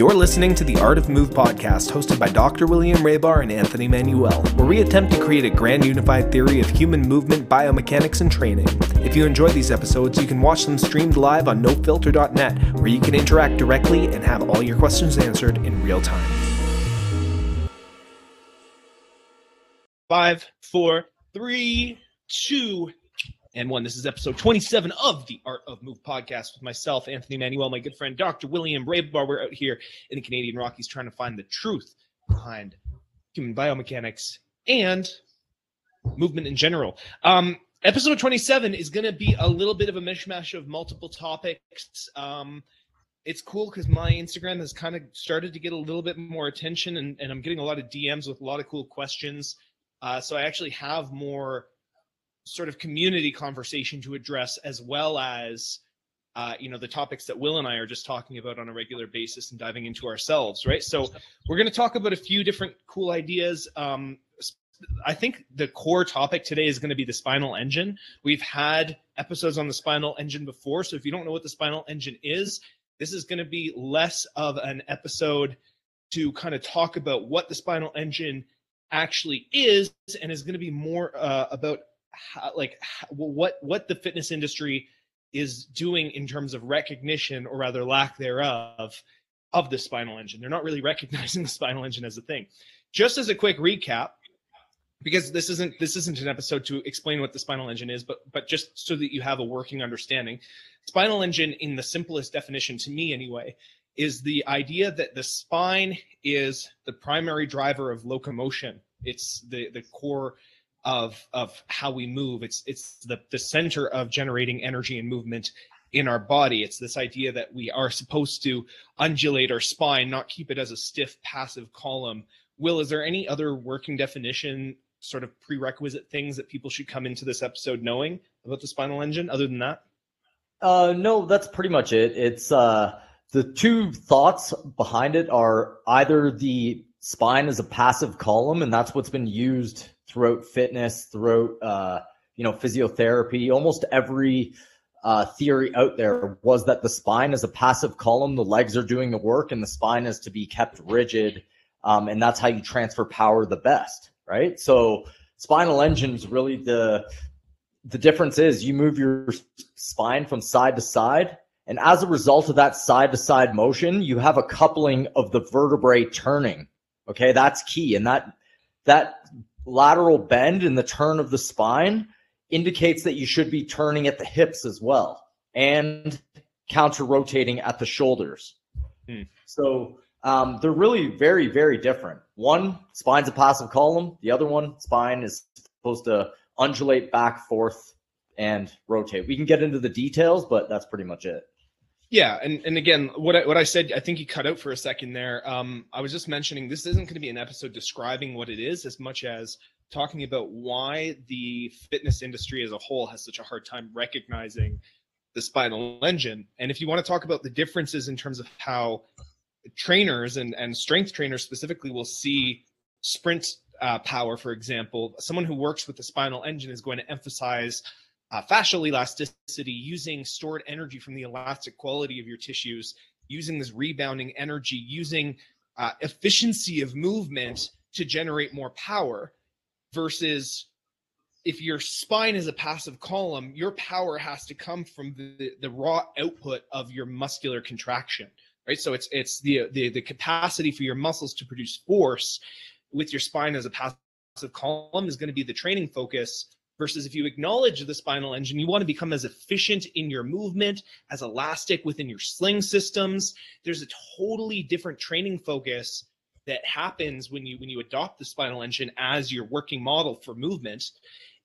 You're listening to the Art of Move podcast, hosted by Dr. William Rajbar and Anthony Manuele, where we attempt to create a grand unified theory of human movement, biomechanics, and training. If you enjoy these episodes, you can watch them streamed live on nofilter.net, where you can interact directly and have all your questions answered in real time. Five, four, three, two, and one. This is episode 27 of the Art of Move podcast with myself, Anthony Manuele, my good friend Dr. William Rajbar. We're out here in the Canadian Rockies trying to find the truth behind human biomechanics and movement in general. Um, episode 27 is going to be a little bit of a mishmash of multiple topics. Um, it's cool because my Instagram has kind of started to get a little bit more attention, and, and I'm getting a lot of DMs with a lot of cool questions. Uh, so I actually have more sort of community conversation to address as well as uh, you know the topics that will and i are just talking about on a regular basis and diving into ourselves right? So we're going to talk about a few different cool ideas. Um, i think the core topic today is going to be the spinal engine. We've had episodes on the spinal engine before so if you don't know what the spinal engine is this is going to be less of an episode to kind of talk about what the spinal engine actually is and is going to be more uh, about how, like what what the fitness industry is doing in terms of recognition or rather lack thereof of the spinal engine. They're not really recognizing the spinal engine as a thing. Just as a quick recap, because this isn't this isn't an episode to explain what the spinal engine is, but but just so that you have a working understanding. Spinal engine, in the simplest definition to me anyway, is the idea that the spine is the primary driver of locomotion. It's the the core of of how we move. It's it's the the center of generating energy and movement in our body. It's this idea that we are supposed to undulate our spine, not keep it as a stiff passive column. Will, is there any other working definition, sort of prerequisite things that people should come into this episode knowing about the spinal engine other than that? Uh, no, that's pretty much it. It's uh, the two thoughts behind it are either the spine is a passive column, and that's what's been used throughout fitness, throat, uh, you know physiotherapy. Almost every uh, theory out there was that the spine is a passive column. The legs are doing the work, and the spine is to be kept rigid, um, and that's how you transfer power the best, right? So spinal engine is really the the difference is you move your spine from side to side and as a result of that side to side motion you have a coupling of the vertebrae turning okay that's key and that that lateral bend in the turn of the spine indicates that you should be turning at the hips as well and counter rotating at the shoulders. Hmm. So um, they're really very, very different. One, spine's a passive column. The other one, spine is supposed to undulate back, forth, and rotate. We can get into the details, but that's pretty much it. Yeah, and, and again, what I, what I said, I think you cut out for a second there. Um, I was just mentioning this isn't going to be an episode describing what it is as much as talking about why the fitness industry as a whole has such a hard time recognizing the spinal engine. And if you want to talk about the differences in terms of how trainers and, and strength trainers specifically will see sprint uh, power, for example, someone who works with the spinal engine is going to emphasize uh, fascial elasticity, using stored energy from the elastic quality of your tissues, using this rebounding energy, using uh, efficiency of movement to generate more power versus if your spine is a passive column, your power has to come from the, the raw output of your muscular contraction, right? So it's it's the, the the capacity for your muscles to produce force with your spine as a passive column is going to be the training focus versus if you acknowledge the spinal engine, you want to become as efficient in your movement, as elastic within your sling systems. There's a totally different training focus that happens when you when you adopt the spinal engine as your working model for movement.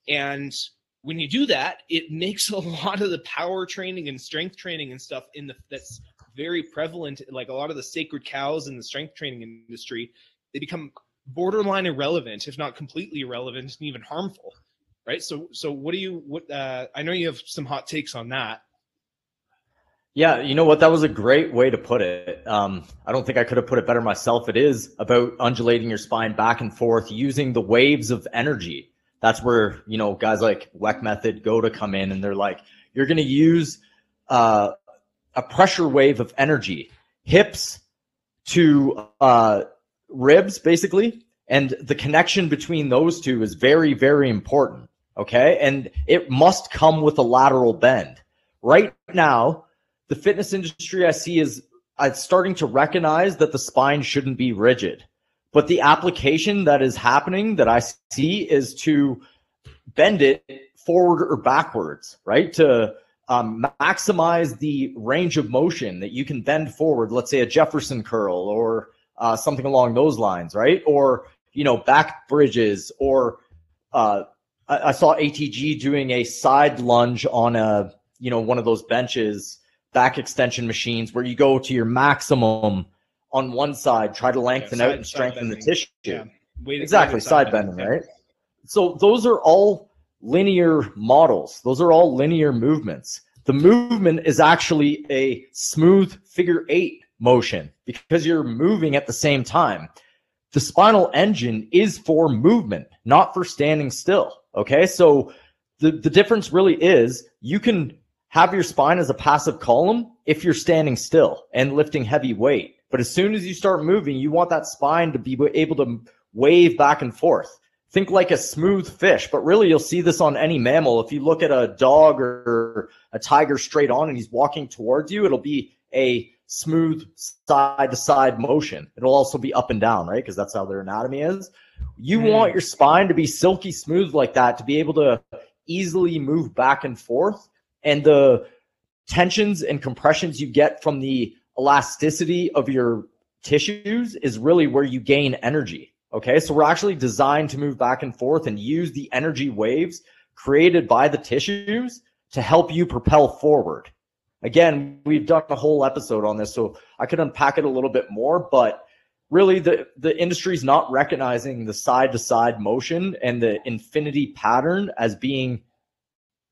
And when you do that, it makes a lot of the power training and strength training and stuff in the that's very prevalent, like a lot of the sacred cows in the strength training industry, they become borderline irrelevant, if not completely irrelevant and even harmful right? So so what do you what uh, I know you have some hot takes on that. Yeah, you know what? That was a great way to put it. Um, I don't think I could have put it better myself. It is about undulating your spine back and forth using the waves of energy. That's where, you know, guys like Weck Method go to come in and they're like, you're going to use uh, a pressure wave of energy, hips to uh, ribs, basically. And the connection between those two is very, very important. Okay. And it must come with a lateral bend. Right now, the fitness industry I see is uh, starting to recognize that the spine shouldn't be rigid. But the application that is happening that I see is to bend it forward or backwards, right? To um, maximize the range of motion that you can bend forward, let's say a Jefferson curl or uh, something along those lines, right? Or, you know, back bridges or uh, I, I saw ATG doing a side lunge on a, you know, one of those benches, back extension machines where you go to your maximum on one side, try to lengthen yeah, side, out and strengthen the tissue. Yeah. exactly, side, side bending, bending, right? So those are all linear models. Those are all linear movements. The movement is actually a smooth figure eight motion because you're moving at the same time. The spinal engine is for movement, not for standing still. Okay. So the, the difference really is you can have your spine as a passive column if you're standing still and lifting heavy weight. But as soon as you start moving, you want that spine to be able to wave back and forth think like a smooth fish, but really you'll see this on any mammal. If you look at a dog or a tiger straight on and he's walking towards you, it'll be a smooth side to side motion. It'll also be up and down, right? Because that's how their anatomy is. You mm. want your spine to be silky smooth like that to be able to easily move back and forth. And the tensions and compressions you get from the elasticity of your tissues is really where you gain energy. Okay, so we're actually designed to move back and forth and use the energy waves created by the tissues to help you propel forward. Again, we've done a whole episode on this, so I could unpack it a little bit more, but really the, the industry is not recognizing the side to side motion and the infinity pattern as being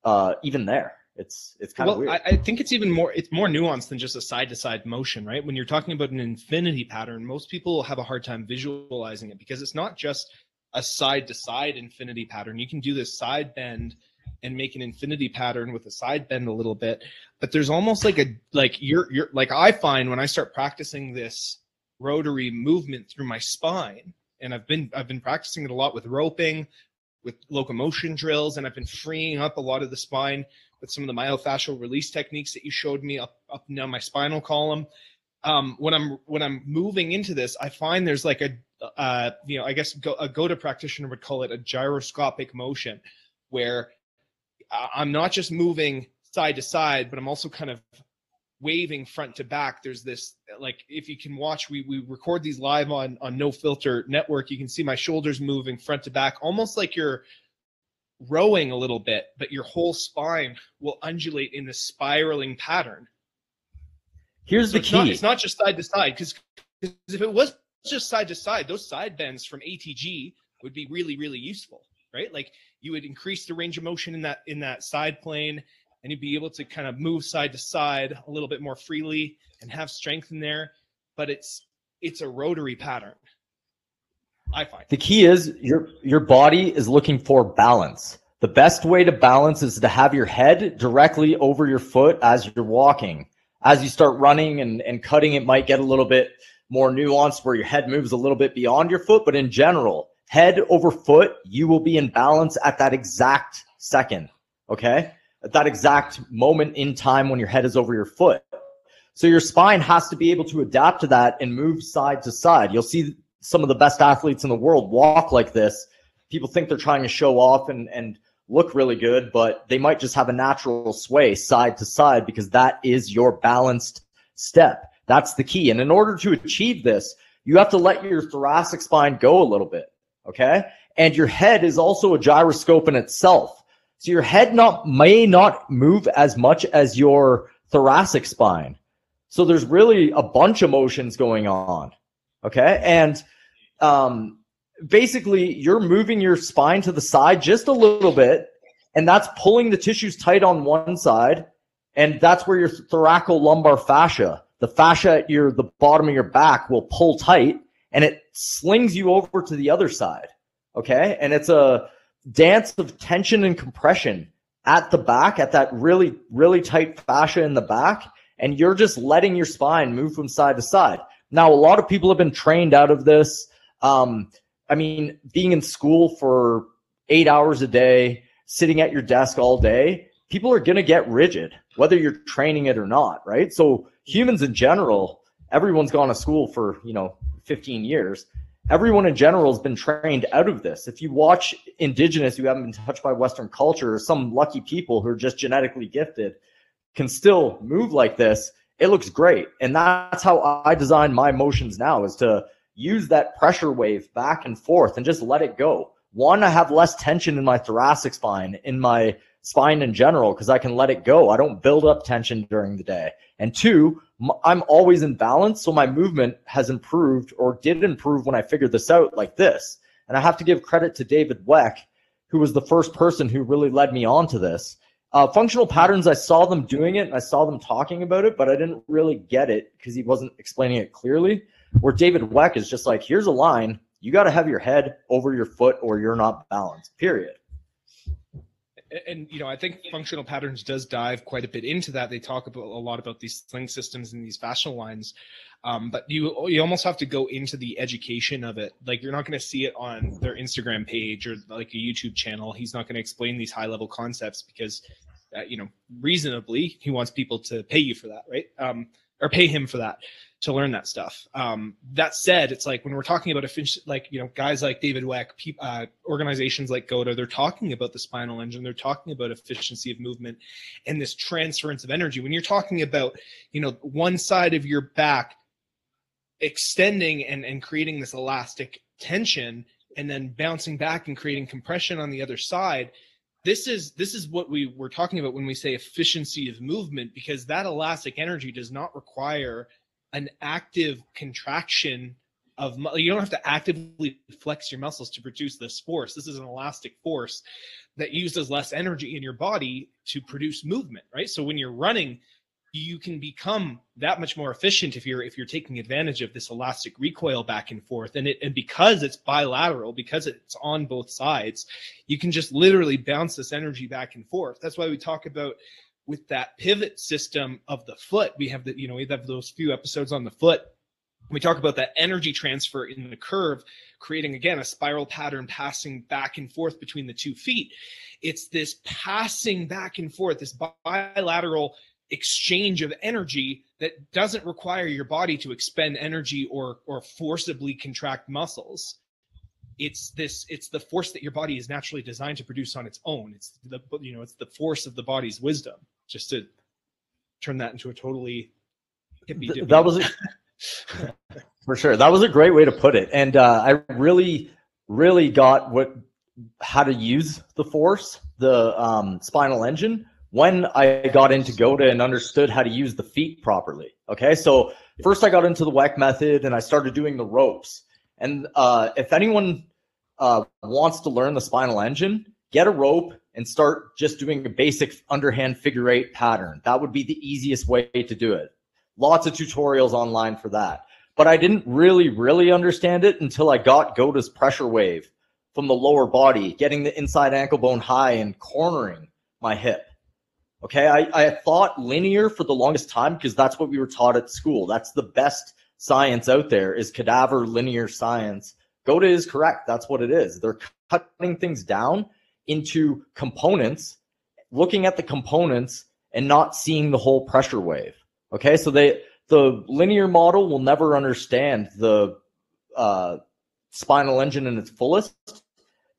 uh, even there it's it's kind well, of weird. I, I think it's even more it's more nuanced than just a side to side motion, right? When you're talking about an infinity pattern, most people have a hard time visualizing it because it's not just a side to side infinity pattern. You can do this side bend and make an infinity pattern with a side bend a little bit, but there's almost like a like you're you're like I find when I start practicing this rotary movement through my spine, and I've been I've been practicing it a lot with roping, with locomotion drills, and I've been freeing up a lot of the spine with some of the myofascial release techniques that you showed me up up and down my spinal column. Um, when I'm when I'm moving into this, I find there's like a uh, you know I guess a go, a practitioner would call it a gyroscopic motion, where I'm not just moving side to side, but I'm also kind of waving front to back. There's this like if you can watch, we we record these live on on No Filter Network. You can see my shoulders moving front to back, almost like you're rowing a little bit, but your whole spine will undulate in this spiraling pattern. Here's so the it's key. Not, it's not just side to side because if it was just side to side, those side bends from ATG would be really, really useful, right? Like you would increase the range of motion in that in that side plane, and you'd be able to kind of move side to side a little bit more freely and have strength in there. But it's it's a rotary pattern. I find. The key is your your body is looking for balance. The best way to balance is to have your head directly over your foot as you're walking. As you start running and, and cutting, it might get a little bit more nuanced where your head moves a little bit beyond your foot. But in general, head over foot, you will be in balance at that exact second. Okay. At that exact moment in time when your head is over your foot. So your spine has to be able to adapt to that and move side to side. You'll see some of the best athletes in the world walk like this, people think they're trying to show off and, and look really good, but they might just have a natural sway side to side because that is your balanced step. That's the key. And in order to achieve this, you have to let your thoracic spine go a little bit. Okay. And your head is also a gyroscope in itself. So your head not may not move as much as your thoracic spine. So there's really a bunch of motions going on. Okay. And um, basically you're moving your spine to the side just a little bit, and that's pulling the tissues tight on one side, and that's where your thoracolumbar fascia, the fascia at your the bottom of your back, will pull tight, and it slings you over to the other side. Okay, and it's a dance of tension and compression at the back, at that really really tight fascia in the back, and you're just letting your spine move from side to side. Now, a lot of people have been trained out of this. Um, I mean, being in school for eight hours a day, sitting at your desk all day, people are going to get rigid, whether you're training it or not, right? So humans in general, everyone's gone to school for, you know, 15 years. Everyone in general has been trained out of this. If you watch indigenous who haven't been touched by Western culture, or some lucky people who are just genetically gifted can still move like this, it looks great. And that's how I design my motions now is to use that pressure wave back and forth and just let it go. One, I have less tension in my thoracic spine, in my spine in general, because I can let it go. I don't build up tension during the day. And two, I'm always in balance. So my movement has improved or did improve when I figured this out like this. And I have to give credit to David Weck, who was the first person who really led me on to this. Uh, functional patterns, I saw them doing it and I saw them talking about it, but I didn't really get it because he wasn't explaining it clearly. Where David Weck is just like, here's a line, you got to have your head over your foot or you're not balanced, period. And, you know, I think functional patterns does dive quite a bit into that. They talk about a lot about these sling systems and these fascial lines, um, but you you almost have to go into the education of it. Like you're not going to see it on their Instagram page or like a YouTube channel. He's not going to explain these high level concepts because uh, you know, reasonably, he wants people to pay you for that, right? Um, or pay him for that to learn that stuff. Um, that said, it's like when we're talking about efficient, like you know, guys like David Weck, pe- uh, organizations like GOATA, they're talking about the spinal engine. They're talking about efficiency of movement and this transference of energy. When you're talking about, you know, one side of your back extending and and creating this elastic tension, and then bouncing back and creating compression on the other side this is this is what we were talking about when we say efficiency of movement because that elastic energy does not require an active contraction of you don't have to actively flex your muscles to produce this force. This is an elastic force that uses less energy in your body to produce movement right? So when you're running you can become that much more efficient if you're if you're taking advantage of this elastic recoil back and forth. And it and because it's bilateral because it's on both sides you can just literally bounce this energy back and forth. That's why we talk about with that pivot system of the foot. We have the you know we have those few episodes on the foot. We talk about that energy transfer in the curve creating again a spiral pattern passing back and forth between the two feet. It's this passing back and forth this bilateral exchange of energy that doesn't require your body to expend energy or or forcibly contract muscles. It's this it's the force that your body is naturally designed to produce on its own. It's the you know it's the force of the body's wisdom just to turn that into a totally hippie that was a, for sure that was a great way to put it and uh, i really really got what how to use the force the um, spinal engine when I got into GOATA and understood how to use the feet properly. Okay, so first I got into the Weck method and I started doing the ropes. And uh, if anyone uh, wants to learn the spinal engine, get a rope and start just doing a basic underhand figure eight pattern. That would be the easiest way to do it. Lots of tutorials online for that. But I didn't really, really understand it until I got GOATA's pressure wave from the lower body, getting the inside ankle bone high and cornering my hip. Okay, I, I thought linear for the longest time because that's what we were taught at school. That's the best science out there is cadaver linear science. GOATA is correct. That's what it is. They're cutting things down into components, looking at the components and not seeing the whole pressure wave. Okay, so they the linear model will never understand the uh, spinal engine in its fullest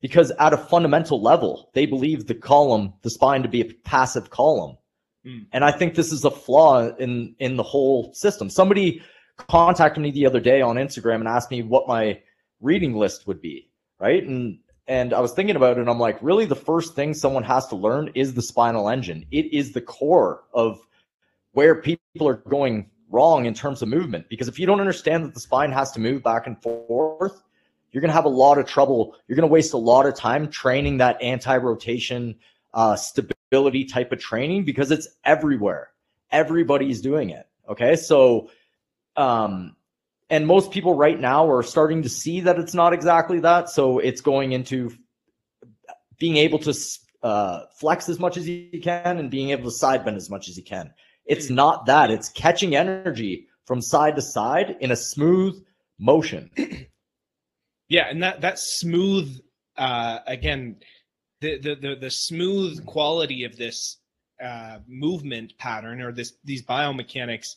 because at a fundamental level, they believe the column, the spine to be a passive column. Mm. And I think this is a flaw in in the whole system. Somebody contacted me the other day on Instagram and asked me what my reading list would be, right? And and I was thinking about it and I'm like, really the first thing someone has to learn is the spinal engine. It is the core of where people are going wrong in terms of movement because if you don't understand that the spine has to move back and forth, you're going to have a lot of trouble. You're going to waste a lot of time training that anti rotation uh, stability type of training because it's everywhere. Everybody's doing it. Okay. So, um, and most people right now are starting to see that it's not exactly that. So it's going into being able to uh, flex as much as you can and being able to side bend as much as you can. It's not that. It's catching energy from side to side in a smooth motion. Yeah, and that that smooth uh again the the the, the smooth quality of this uh movement pattern or this these biomechanics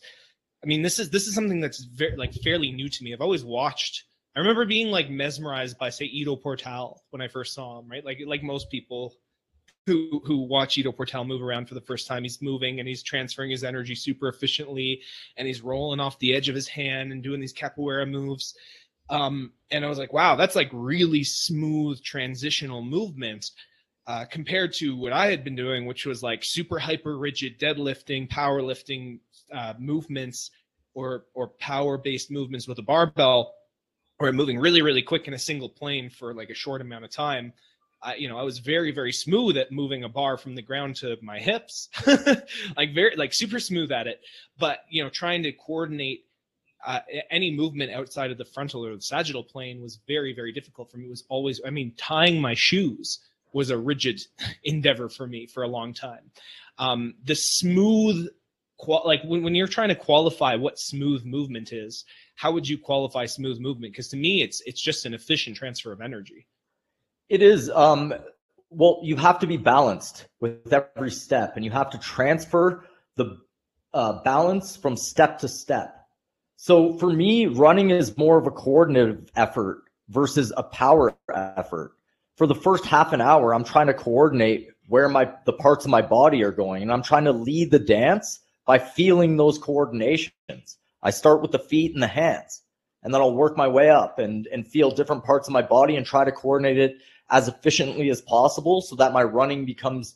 I mean this is this is something that's very like fairly new to me. I've always watched I remember being like mesmerized by say Ido Portal when I first saw him, right? Like like most people who who watch Ido Portal move around for the first time. He's moving and he's transferring his energy super efficiently, and he's rolling off the edge of his hand and doing these capoeira moves. Um, and I was like, wow, that's like really smooth transitional movement uh, compared to what I had been doing, which was like super hyper rigid deadlifting, powerlifting uh, movements, or or power based movements with a barbell, or moving really really quick in a single plane for like a short amount of time. I, you know, I was very, very smooth at moving a bar from the ground to my hips, like very, like super smooth at it. But you know, trying to coordinate uh, any movement outside of the frontal or the sagittal plane was very, very difficult for me. It was always, I mean, tying my shoes was a rigid endeavor for me for a long time. Um, the smooth, like when, when you're trying to qualify what smooth movement is, how would you qualify smooth movement? Because to me, it's it's just an efficient transfer of energy. It is. Um, well, you have to be balanced with every step, and you have to transfer the uh, balance from step to step. So for me, running is more of a coordinative effort versus a power effort. For the first half an hour, I'm trying to coordinate where my the parts of my body are going, and I'm trying to lead the dance by feeling those coordinations. I start with the feet and the hands, and then I'll work my way up and and feel different parts of my body and try to coordinate it as efficiently as possible so that my running becomes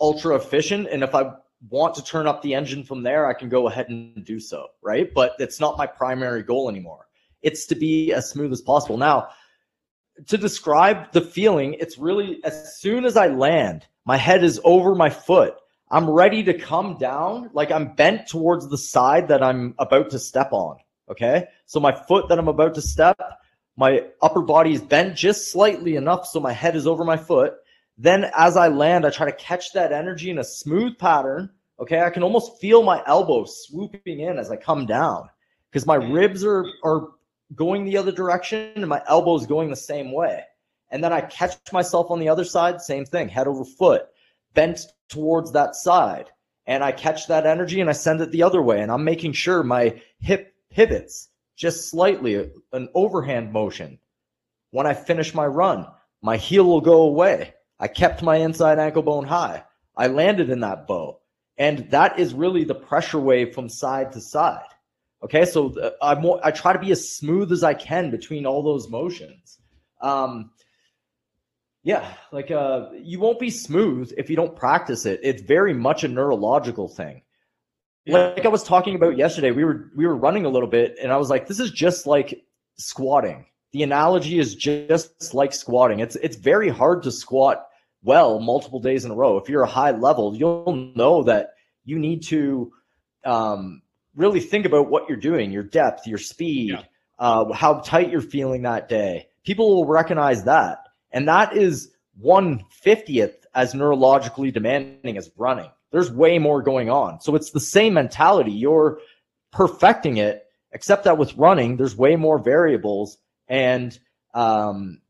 ultra efficient. And if I want to turn up the engine from there, I can go ahead and do so, right? But it's not my primary goal anymore. It's to be as smooth as possible. Now, to describe the feeling, it's really as soon as I land, my head is over my foot. I'm ready to come down, like I'm bent towards the side that I'm about to step on. Okay. So my foot that I'm about to step my upper body is bent just slightly enough so my head is over my foot. Then as I land, I try to catch that energy in a smooth pattern. Okay, I can almost feel my elbows swooping in as I come down because my mm-hmm. ribs are are going the other direction and my elbows going the same way. And then I catch myself on the other side, same thing, head over foot, bent towards that side. And I catch that energy and I send it the other way. And I'm making sure my hip pivots just slightly, an overhand motion. When I finish my run, my heel will go away. I kept my inside ankle bone high. I landed in that bow. And that is really the pressure wave from side to side. Okay, so uh, I I try to be as smooth as I can between all those motions. Um, yeah, like uh, you won't be smooth if you don't practice it. It's very much a neurological thing like I was talking about yesterday, we were we were running a little bit, and I was like, this is just like squatting. The analogy is just like squatting. It's it's very hard to squat well multiple days in a row. If you're a high level, you'll know that you need to um, really think about what you're doing, your depth, your speed, yeah. uh, how tight you're feeling that day. People will recognize that, and that is one fiftieth as neurologically demanding as running there's way more going on. So it's the same mentality. You're perfecting it, except that with running, there's way more variables and um,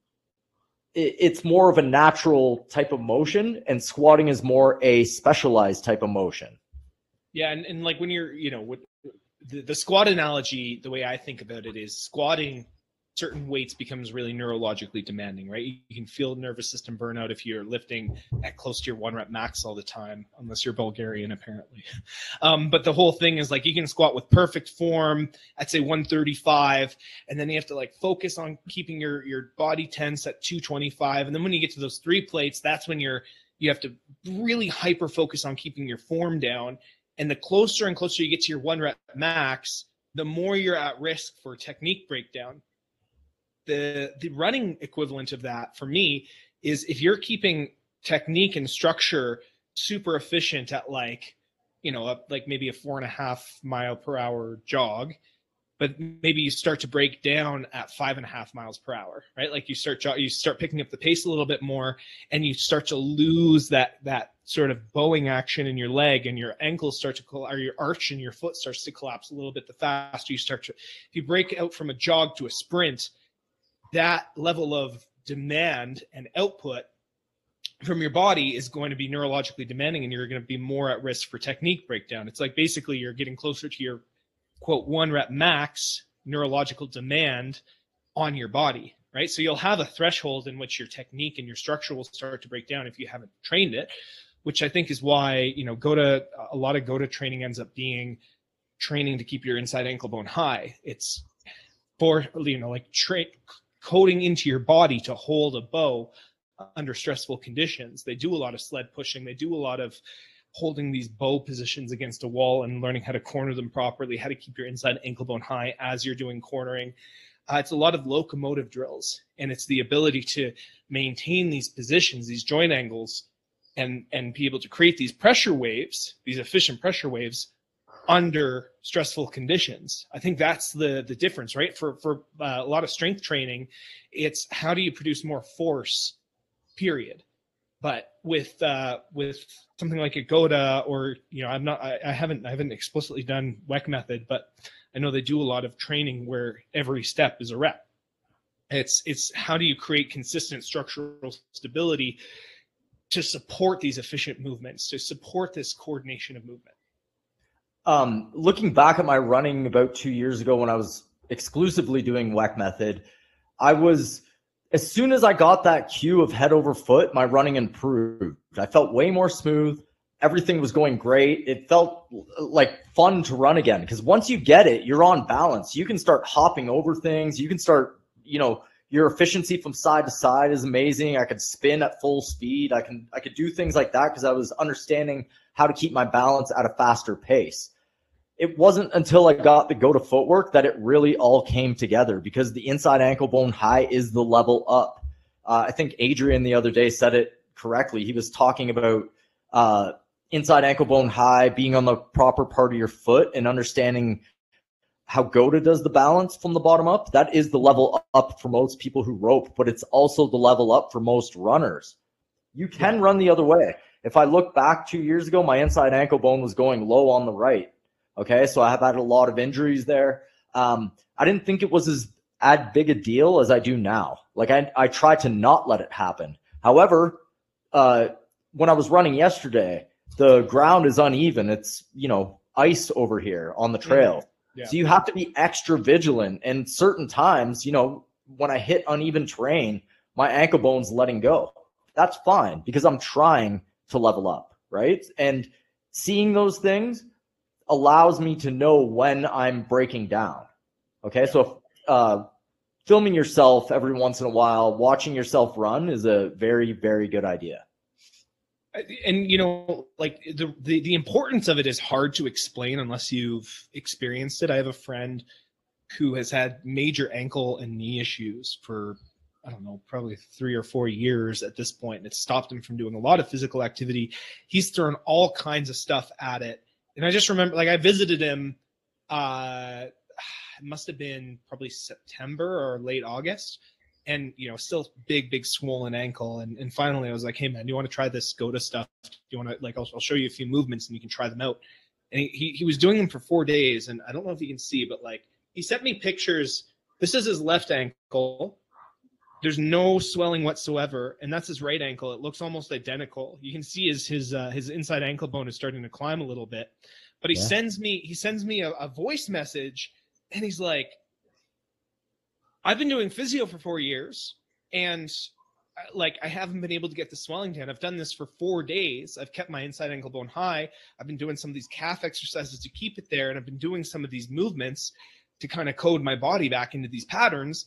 it, it's more of a natural type of motion, and squatting is more a specialized type of motion. Yeah, and, and like when you're, you know, with the, the squat analogy, the way I think about it is squatting certain weights becomes really neurologically demanding, right? You can feel nervous system burnout if you're lifting at close to your one rep max all the time, unless you're Bulgarian, apparently. Um, but the whole thing is like you can squat with perfect form at say 135, and then you have to like focus on keeping your your body tense at 225, and then when you get to those three plates, that's when you're you have to really hyper focus on keeping your form down. And the closer and closer you get to your one rep max, the more you're at risk for technique breakdown. The the running equivalent of that for me is if you're keeping technique and structure super efficient at like you know like maybe a four and a half mile per hour jog but maybe you start to break down at five and a half miles per hour, right? Like you start you start picking up the pace a little bit more, and you start to lose that that sort of bowing action in your leg, and your ankles start to or your arch in your foot starts to collapse a little bit. The faster you start to, if you break out from a jog to a sprint, that level of demand and output from your body is going to be neurologically demanding and you're going to be more at risk for technique breakdown. It's like basically you're getting closer to your quote one rep max neurological demand on your body, right? So you'll have a threshold in which your technique and your structure will start to break down if you haven't trained it, which I think is why, you know, go to a lot of GOATA training ends up being training to keep your inside ankle bone high. It's for, you know, like tra- coding into your body to hold a bow under stressful conditions. They do a lot of sled pushing. They do a lot of holding these bow positions against a wall and learning how to corner them properly, how to keep your inside ankle bone high as you're doing cornering. Uh, it's a lot of locomotive drills, and it's the ability to maintain these positions, these joint angles, and and be able to create these pressure waves, these efficient pressure waves under stressful conditions. I think that's the the difference, right? For for uh, a lot of strength training, it's how do you produce more force, period. But with uh, with something like a GOATA or you know I'm not I, I haven't I haven't explicitly done Weck method, but I know they do a lot of training where every step is a rep. It's it's how do you create consistent structural stability to support these efficient movements, to support this coordination of movement. Um, looking back at my running about two years ago when I was exclusively doing Weck method, I was as soon as I got that cue of head over foot, my running improved. I felt way more smooth. Everything was going great. It felt uh, like fun to run again because once you get it, you're on balance. You can start hopping over things. You can start, you know, your efficiency from side to side is amazing. I could spin at full speed. I can I could do things like that because I was understanding how to keep my balance at a faster pace it wasn't until I got the GOATA footwork that it really all came together because the inside ankle bone high is the level up. Uh, I think Adrian the other day said it correctly. He was talking about uh, inside ankle bone high being on the proper part of your foot and understanding how GOATA does the balance from the bottom up. That is the level up for most people who rope, but it's also the level up for most runners. You can run the other way. If I look back two years ago, my inside ankle bone was going low on the right. Okay, so I have had a lot of injuries there. Um, I didn't think it was as big a deal as I do now. Like I, I try to not let it happen. However, uh, when I was running yesterday, the ground is uneven. It's you know ice over here on the trail, yeah. so you have to be extra vigilant. And certain times, you know, when I hit uneven terrain, my ankle bone's letting go. That's fine because I'm trying to level up, right? And seeing those things allows me to know when I'm breaking down. Okay, so uh, filming yourself every once in a while, watching yourself run is a very, very good idea. And you know, like the, the the importance of it is hard to explain unless you've experienced it. I have a friend who has had major ankle and knee issues for I don't know, probably three or four years at this point, and it stopped him from doing a lot of physical activity. He's thrown all kinds of stuff at it, and I just remember, like, I visited him. Uh, it must have been probably September or late August, and you know, still big, big swollen ankle. And and finally, I was like, "Hey, man, do you want to try this GOATA stuff? Do you want to like? I'll, I'll show you a few movements, and you can try them out." And he, he he was doing them for four days, and I don't know if you can see, but like, he sent me pictures. This is his left ankle there's no swelling whatsoever, and that's his right ankle. It looks almost identical. You can see his his uh, his inside ankle bone is starting to climb a little bit. But he yeah. sends me he sends me a, a voice message, and he's like, "I've been doing physio for four years, and uh, like I haven't been able to get the swelling down. I've done this for four days. I've kept my inside ankle bone high. I've been doing some of these calf exercises to keep it there, and I've been doing some of these movements to kind of code my body back into these patterns."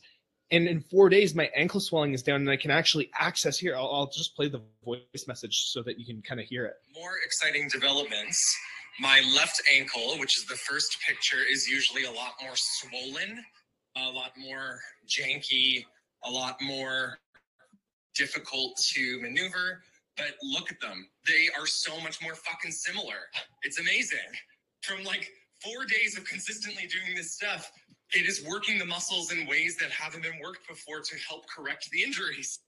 And in four days my ankle swelling is down and i can actually access here. I'll, I'll just play the voice message so that you can kind of hear it. More exciting developments. My left ankle which is the first picture is usually a lot more swollen a lot more janky a lot more difficult to maneuver but look at them. They are so much more fucking similar. It's amazing. From like four days of consistently doing this stuff it is working the muscles in ways that haven't been worked before to help correct the injuries.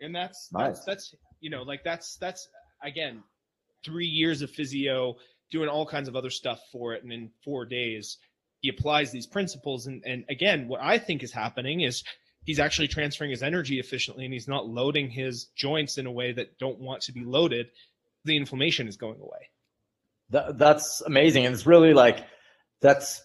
And that's Nice. that's that's you know like that's that's again three years of physio doing all kinds of other stuff for it, and in four days he applies these principles. And and again, what I think is happening is he's actually transferring his energy efficiently, and he's not loading his joints in a way that don't want to be loaded. The inflammation is going away. That, that's amazing. And it's really like, that's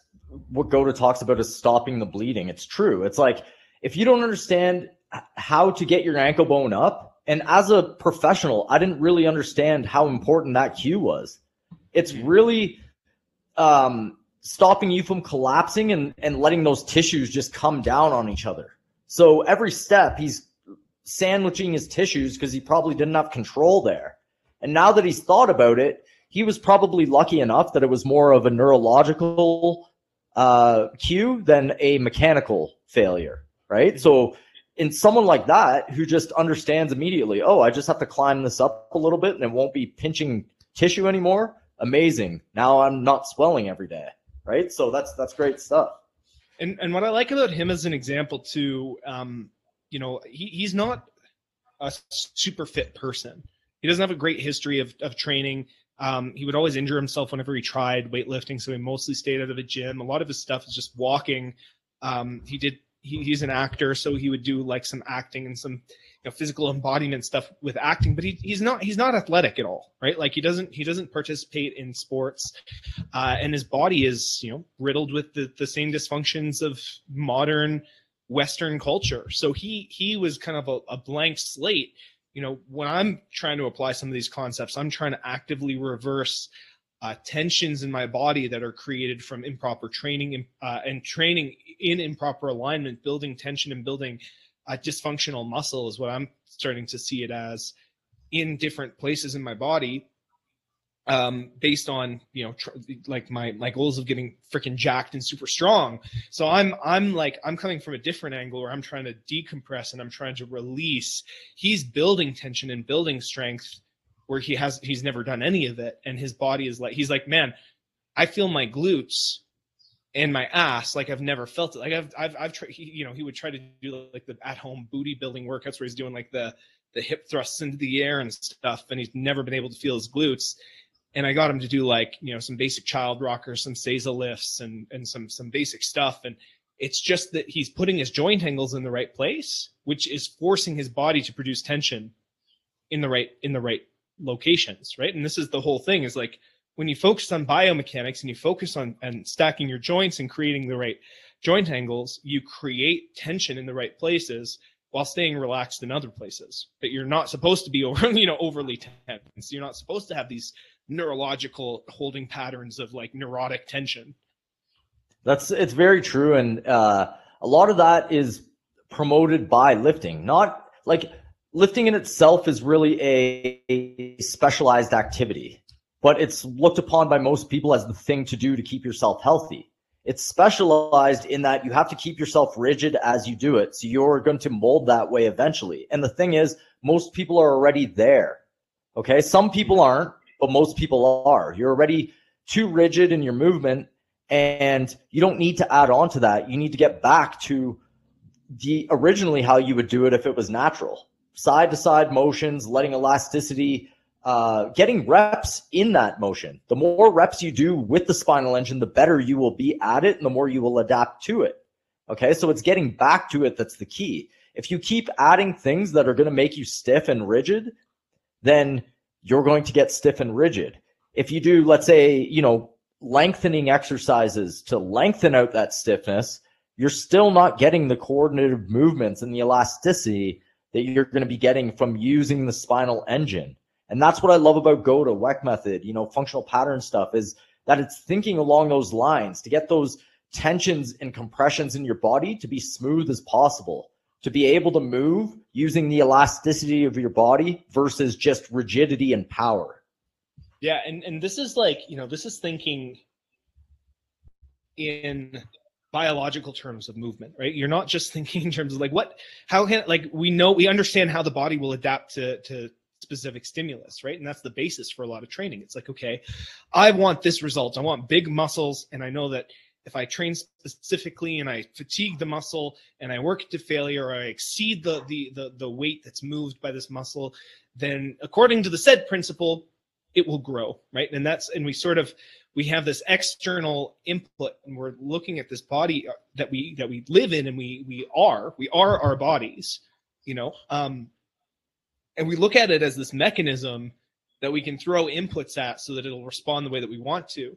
what GOATA talks about is stopping the bleeding. It's true. It's like, if you don't understand how to get your ankle bone up, and as a professional, I didn't really understand how important that cue was. It's really um, stopping you from collapsing and, and letting those tissues just come down on each other. So every step, he's sandwiching his tissues because he probably didn't have control there. And now that he's thought about it, he was probably lucky enough that it was more of a neurological uh, cue than a mechanical failure, right? So, in someone like that who just understands immediately, oh, I just have to climb this up a little bit and it won't be pinching tissue anymore. Amazing. Now I'm not swelling every day, right? So that's that's great stuff. And and what I like about him as an example too, um, you know, he, he's not a super fit person. He doesn't have a great history of of training. Um, he would always injure himself whenever he tried weightlifting, so he mostly stayed out of the gym. A lot of his stuff is just walking. Um, he did. He, he's an actor, so he would do like some acting and some you know, physical embodiment stuff with acting. But he, he's not. He's not athletic at all, right? Like he doesn't. He doesn't participate in sports, uh, and his body is you know riddled with the the same dysfunctions of modern Western culture. So he he was kind of a, a blank slate you know, when I'm trying to apply some of these concepts, I'm trying to actively reverse uh, tensions in my body that are created from improper training uh, and training in improper alignment, building tension and building uh, dysfunctional muscle is what I'm starting to see it as in different places in my body um based on you know tr- like my my goals of getting freaking jacked and super strong. So i'm i'm like i'm coming from a different angle where i'm trying to decompress and i'm trying to release. He's building tension and building strength where he has he's never done any of it. And his body is like he's like man i feel my glutes and my ass like i've never felt it. Like i've i've, I've tried he, you know he would try to do like the at home booty building workouts where he's doing like the the hip thrusts into the air and stuff and he's never been able to feel his glutes and I got him to do like you know some basic child rockers, some Seiza lifts, and and some some basic stuff. And it's just that he's putting his joint angles in the right place, which is forcing his body to produce tension in the right in the right locations, right? And this is the whole thing: is like when you focus on biomechanics and you focus on and stacking your joints and creating the right joint angles, you create tension in the right places while staying relaxed in other places. But you're not supposed to be over, you know, overly tense. You're not supposed to have these neurological holding patterns of like neurotic tension. That's it's very true, and uh, a lot of that is promoted by lifting. Not like lifting in itself is really a, a specialized activity, but it's looked upon by most people as the thing to do to keep yourself healthy. It's specialized in that you have to keep yourself rigid as you do it, so you're going to mold that way eventually. And the thing is, most people are already there. Okay, some people aren't, but most people are. You're already too rigid in your movement and you don't need to add on to that. You need to get back to the originally how you would do it if it was natural. Side to side motions, letting elasticity, uh, getting reps in that motion. The more reps you do with the spinal engine, the better you will be at it and the more you will adapt to it. Okay, so it's getting back to it that's the key. If you keep adding things that are going to make you stiff and rigid, then you're going to get stiff and rigid. If you do, let's say, you know, lengthening exercises to lengthen out that stiffness, you're still not getting the coordinative movements and the elasticity that you're going to be getting from using the spinal engine. And that's what I love about GOATA, Weck method, you know, functional pattern stuff is that it's thinking along those lines to get those tensions and compressions in your body to be smooth as possible to be able to move using the elasticity of your body versus just rigidity and power. Yeah, and and this is like you know this is thinking in biological terms of movement, right? You're not just thinking in terms of like what how can like we know we understand how the body will adapt to to specific stimulus, right? And that's the basis for a lot of training. It's like okay, I want this result. I want big muscles, and I know that if I train specifically and I fatigue the muscle and I work to failure or I exceed the, the the the weight that's moved by this muscle, then according to the SAID principle, it will grow, right? And that's and we sort of we have this external input and we're looking at this body uh, that we that we live in and we we are we are our bodies, you know. Um and we look at it as this mechanism that we can throw inputs at so that it'll respond the way that we want to.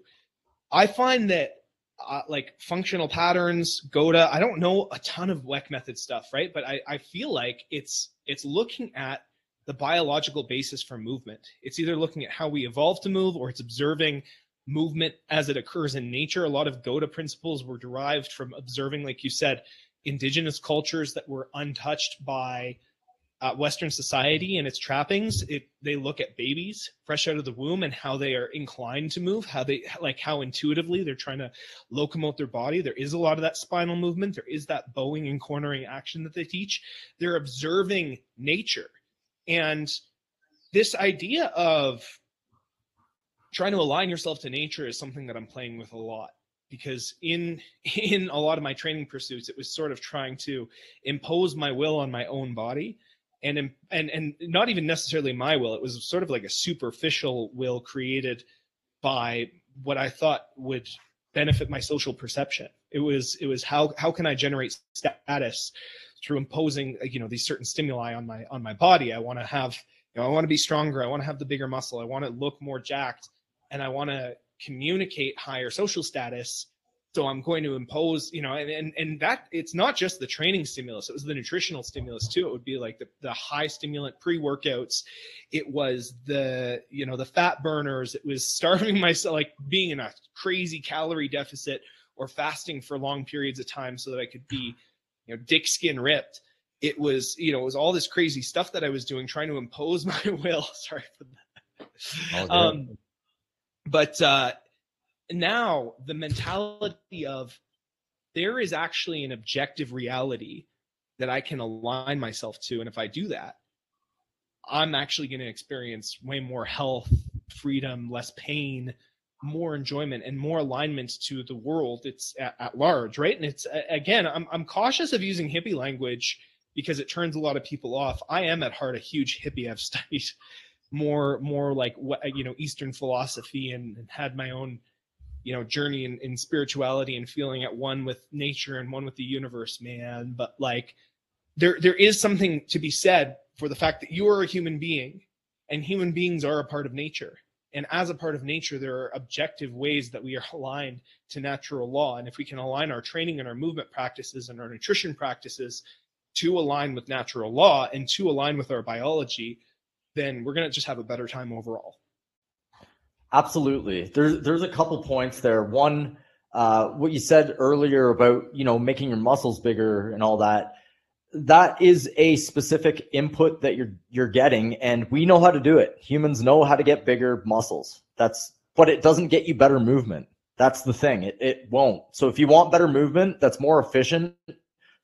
I find that uh, like functional patterns, GOATA. I don't know a ton of Weck method stuff, right? But I, I feel like it's it's looking at the biological basis for movement. It's either looking at how we evolve to move, or it's observing movement as it occurs in nature. A lot of GOTA principles were derived from observing, like you said, indigenous cultures that were untouched by uh, Western society and its trappings, it they look at babies fresh out of the womb and how they are inclined to move, how they like how intuitively they're trying to locomote their body. There is a lot of that spinal movement. There is that bowing and cornering action that they teach. They're observing nature, and this idea of trying to align yourself to nature is something that I'm playing with a lot because in in a lot of my training pursuits it was sort of trying to impose my will on my own body and and and not even necessarily my will. It was sort of like a superficial will created by what I thought would benefit my social perception. It was it was how how can I generate status through imposing uh, you know these certain stimuli on my on my body. I want to have you know I want to be stronger. I want to have the bigger muscle. I want to look more jacked, and I want to communicate higher social status so i'm going to impose you know and, and and that it's not just the training stimulus it was the nutritional stimulus too. It would be like the, the high stimulant pre-workouts. It was the you know the fat burners. It was starving myself like being in a crazy calorie deficit or fasting for long periods of time so that i could be you know dick skin ripped. It was you know it was all this crazy stuff that i was doing trying to impose my will. Sorry for that. Um but uh now the mentality of there is actually an objective reality that I can align myself to. And if I do that, I'm actually going to experience way more health, freedom, less pain, more enjoyment, and more alignment to the world. It's at, at large, right? And it's again, I'm I'm cautious of using hippie language because it turns a lot of people off. I am at heart a huge hippie. I've studied more more like you know Eastern philosophy and, and had my own you know journey in, in spirituality and feeling at one with nature and one with the universe man. But like there there is something to be said for the fact that you are a human being and human beings are a part of nature. And as a part of nature there are objective ways that we are aligned to natural law. And if we can align our training and our movement practices and our nutrition practices to align with natural law and to align with our biology then we're going to just have a better time overall Absolutely. There's there's a couple points there. One, uh, what you said earlier about you know making your muscles bigger and all that. That is a specific input that you're you're getting, and we know how to do it. Humans know how to get bigger muscles. That's but it doesn't get you better movement. That's the thing. It it won't. So if you want better movement, that's more efficient,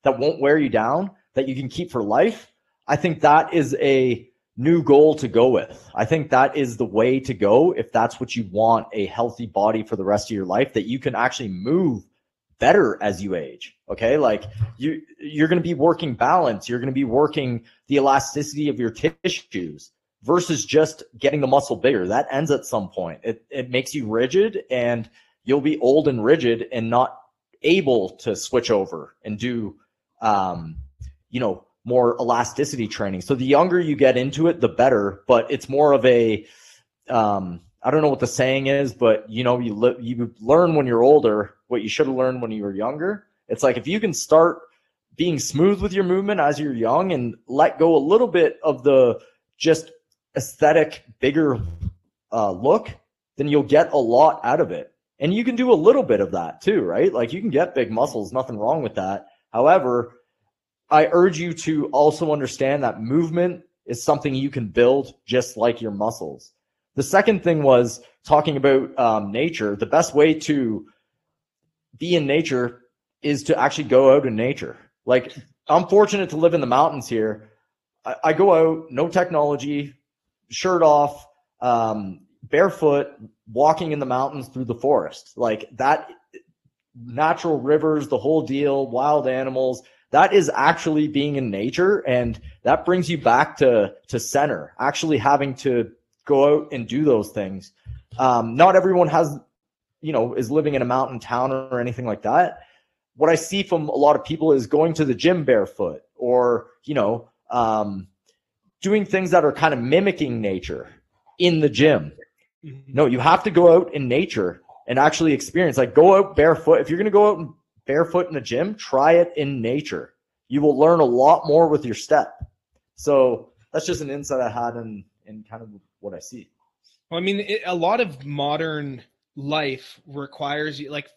that won't wear you down, that you can keep for life. I think that is a new goal to go with. I think that is the way to go if that's what you want a healthy body for the rest of your life that you can actually move better as you age. Okay? Like you you're going to be working balance, you're going to be working the elasticity of your tissues versus just getting the muscle bigger. That ends at some point. It it makes you rigid and you'll be old and rigid and not able to switch over and do um you know more elasticity training. So the younger you get into it, the better. But it's more of a um, I don't know what the saying is, but you know, you li- you learn when you're older what you should have learned when you were younger. It's like if you can start being smooth with your movement as you're young and let go a little bit of the just aesthetic bigger uh, look, then you'll get a lot out of it. And you can do a little bit of that too, right? Like you can get big muscles, nothing wrong with that. However, I urge you to also understand that movement is something you can build just like your muscles. The second thing was talking about um, nature. The best way to be in nature is to actually go out in nature. Like I'm fortunate to live in the mountains here. I, I go out, no technology, shirt off, um, barefoot, walking in the mountains through the forest. Like that natural rivers, the whole deal, wild animals. That is actually being in nature, and that brings you back to to center. Actually, having to go out and do those things. Um, not everyone has, you know, is living in a mountain town or anything like that. What I see from a lot of people is going to the gym barefoot, or you know, um, doing things that are kind of mimicking nature in the gym. Mm-hmm. No, you have to go out in nature and actually experience. Like go out barefoot. If you're going to go out barefoot in the gym, try it in nature. You will learn a lot more with your step. So that's just an insight I had in in kind of what I see. Well, I mean, it, a lot of modern life requires you like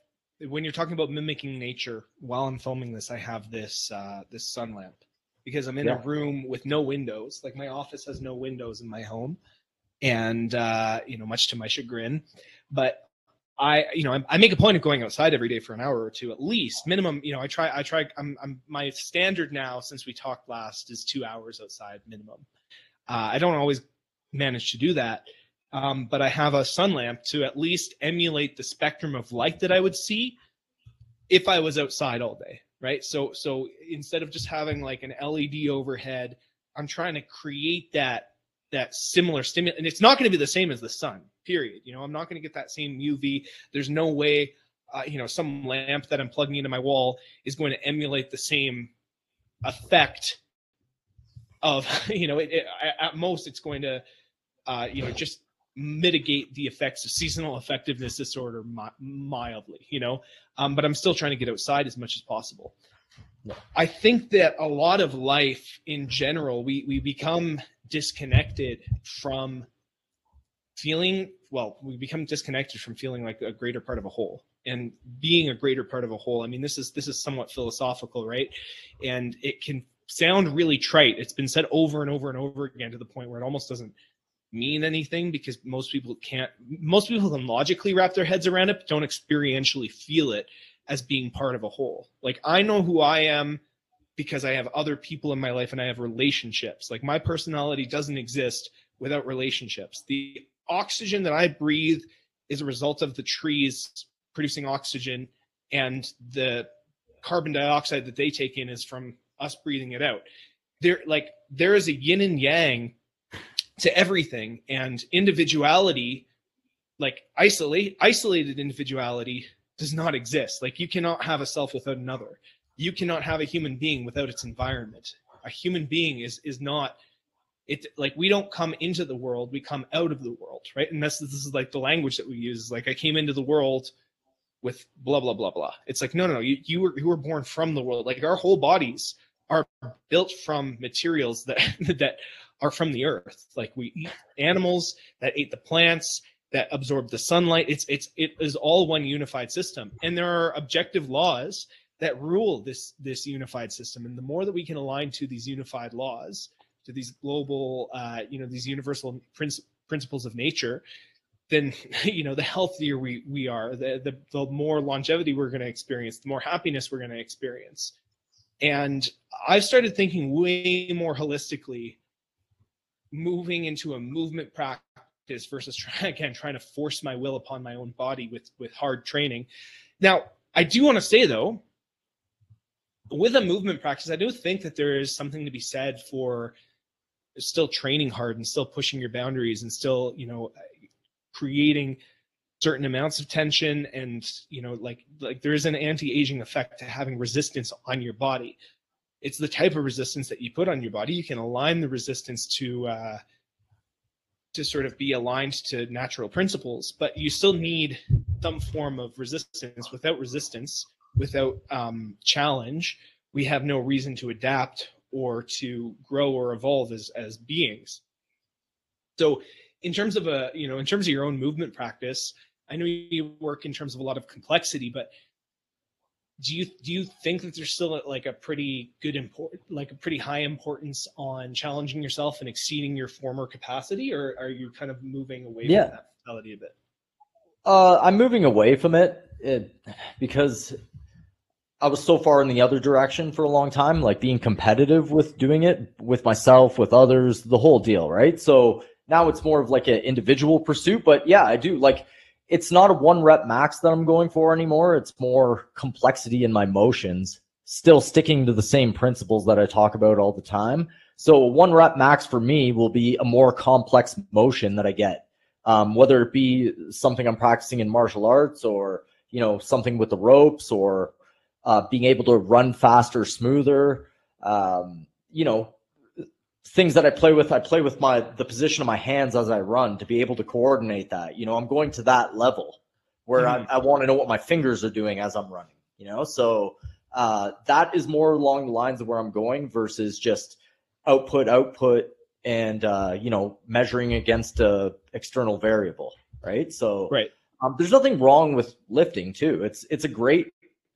when you're talking about mimicking nature. While I'm filming this, I have this uh, this sun lamp because I'm in Yeah. a room with no windows. Like my office has no windows in my home, and uh, you know, much to my chagrin. But I, you know, I, I make a point of going outside every day for an hour or two at least, minimum. You know, I try, I try. I'm, I'm my standard now since we talked last is two hours outside minimum. Uh, I don't always manage to do that, um, but I have a sun lamp to at least emulate the spectrum of light that I would see if I was outside all day, right? So, so instead of just having like an LED overhead, I'm trying to create that that similar stimulus, and it's not going to be the same as the sun. Period. You know, I'm not going to get that same UV. There's no way, uh, you know, some lamp that I'm plugging into my wall is going to emulate the same effect of, you know, it, it, at most it's going to, uh, you know, just mitigate the effects of seasonal effectiveness disorder mi- mildly, you know. Um, but I'm still trying to get outside as much as possible. I think that a lot of life in general, we we become disconnected from feeling well we become disconnected from feeling like a greater part of a whole. And being a greater part of a whole i mean this is this is somewhat philosophical right? And it can sound really trite. It's been said over and over and over again to the point where it almost doesn't mean anything because most people can't most people can logically wrap their heads around it but don't experientially feel it as being part of a whole. Like i know who i am because i have other people in my life and i have relationships. Like my personality doesn't exist without relationships. The oxygen that I breathe is a result of the trees producing oxygen, and the carbon dioxide that they take in is from us breathing it out. There, like, there is a yin and yang to everything, and individuality, like isolate isolated individuality, does not exist. Like, you cannot have a self without another. You cannot have a human being without its environment. A human being is is not it like we don't come into the world we come out of the world right and this, this is like the language that we use like i came into the world with blah blah blah blah it's like no no no you, you were you were born from the world like our whole bodies are built from materials that that are from the earth like we eat animals that ate the plants that absorb the sunlight. It's it's it is all one unified system. And there are objective laws that rule this this unified system. And the more that we can align to these unified laws to these global, uh, you know, these universal princ- principles of nature, then you know the healthier we we are, the the, the more longevity we're going to experience, the more happiness we're going to experience. And I've started thinking way more holistically, moving into a movement practice versus try, again trying to force my will upon my own body with with hard training. Now, I do want to say though, with a movement practice, I do think that there is something to be said for still training hard and still pushing your boundaries and still, you know, creating certain amounts of tension and you know like like there is an anti-aging effect to having resistance on your body it's the type of resistance that you put on your body you can align the resistance to uh to sort of be aligned to natural principles but you still need some form of resistance. Without resistance without um challenge we have no reason to adapt or to grow or evolve as as beings. So in terms of a you know in terms of your own movement practice i know you work in terms of a lot of complexity but do you do you think that there's still like a pretty good import like a pretty high importance on challenging yourself and exceeding your former capacity or are you kind of moving away Yeah. from that mentality a bit Uh, I'm moving away from it, it because I was so far in the other direction for a long time, like being competitive with doing it with myself, with others, the whole deal, right? So now it's more of like an individual pursuit. But yeah, I do like it's not a one rep max that I'm going for anymore. It's more complexity in my motions, still sticking to the same principles that I talk about all the time. So one rep max for me will be a more complex motion that I get, um, whether it be something I'm practicing in martial arts or you know something with the ropes or uh, being able to run faster, smoother. Um, you know, things that I play with. I play with my the position of my hands as I run to be able to coordinate that. You know, I'm going to that level where mm-hmm. I, I want to know what my fingers are doing as I'm running. You know, so uh, that is more along the lines of where I'm going versus just output, output, and uh, you know, measuring against a external variable. Right. So right. Um, there's nothing wrong with lifting too. It's it's a great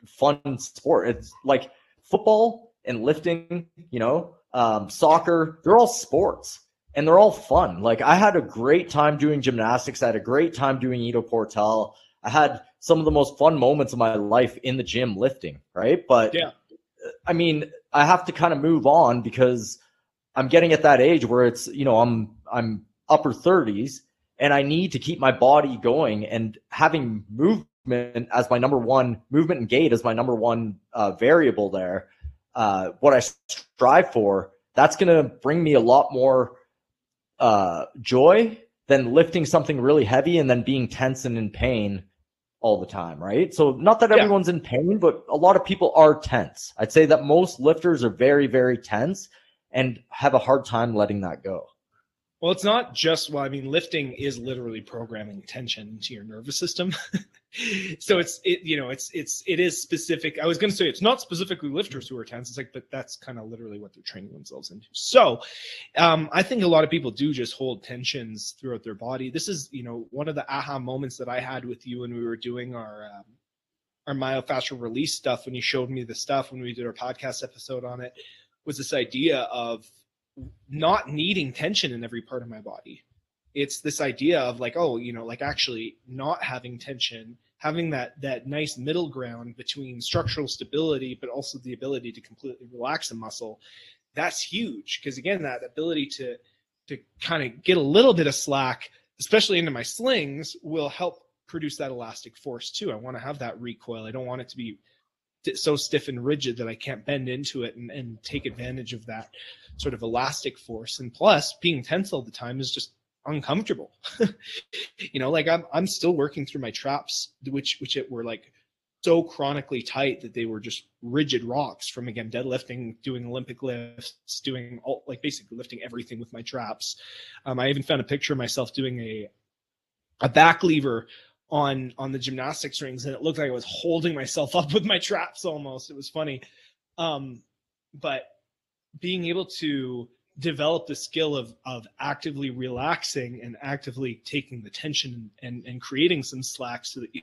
fun sport. It's like football and lifting, you know, um, soccer, they're all sports and they're all fun. Like I had a great time doing gymnastics. I had a great time doing Ido Portal. I had some of the most fun moments of my life in the gym lifting, right? But yeah, I mean, I have to kind of move on because I'm getting at that age where it's, you know, I'm I'm upper 30s and I need to keep my body going and having movement as my number one movement and gait as my number one uh, variable there uh, what I strive for, that's going to bring me a lot more uh, joy than lifting something really heavy and then being tense and in pain all the time, right? So, not that everyone's in pain, but a lot of people are tense. I'd say that most lifters are very, very tense and have a hard time letting that go. Well, it's not just well. I mean, lifting is literally programming tension into your nervous system. so it's it you know it's it's it is specific. I was going to say it's not specifically lifters who are tense. It's like, but that's kind of literally what they're training themselves into. So, um, I think a lot of people do just hold tensions throughout their body. This is you know one of the aha moments that I had with you when we were doing our um, our myofascial release stuff when you showed me the stuff when we did our podcast episode on it was this idea of not needing tension in every part of my body. It's this idea of like, oh, you know, like actually not having tension, having that that nice middle ground between structural stability, but also the ability to completely relax a muscle. That's huge because again, that ability to to kind of get a little bit of slack, especially into my slings, will help produce that elastic force too. I want to have that recoil. I don't want it to be so stiff and rigid that I can't bend into it and, and take advantage of that sort of elastic force. And plus, being tense all the time is just uncomfortable. you know, like I'm I'm still working through my traps, which which it were like so chronically tight that they were just rigid rocks from again deadlifting, doing Olympic lifts, doing all like basically lifting everything with my traps. Um, I even found a picture of myself doing a a back lever on on the gymnastics rings and it looked like I was holding myself up with my traps almost. It was funny. Um, but being able to develop the skill of of actively relaxing and actively taking the tension and, and creating some slack so that you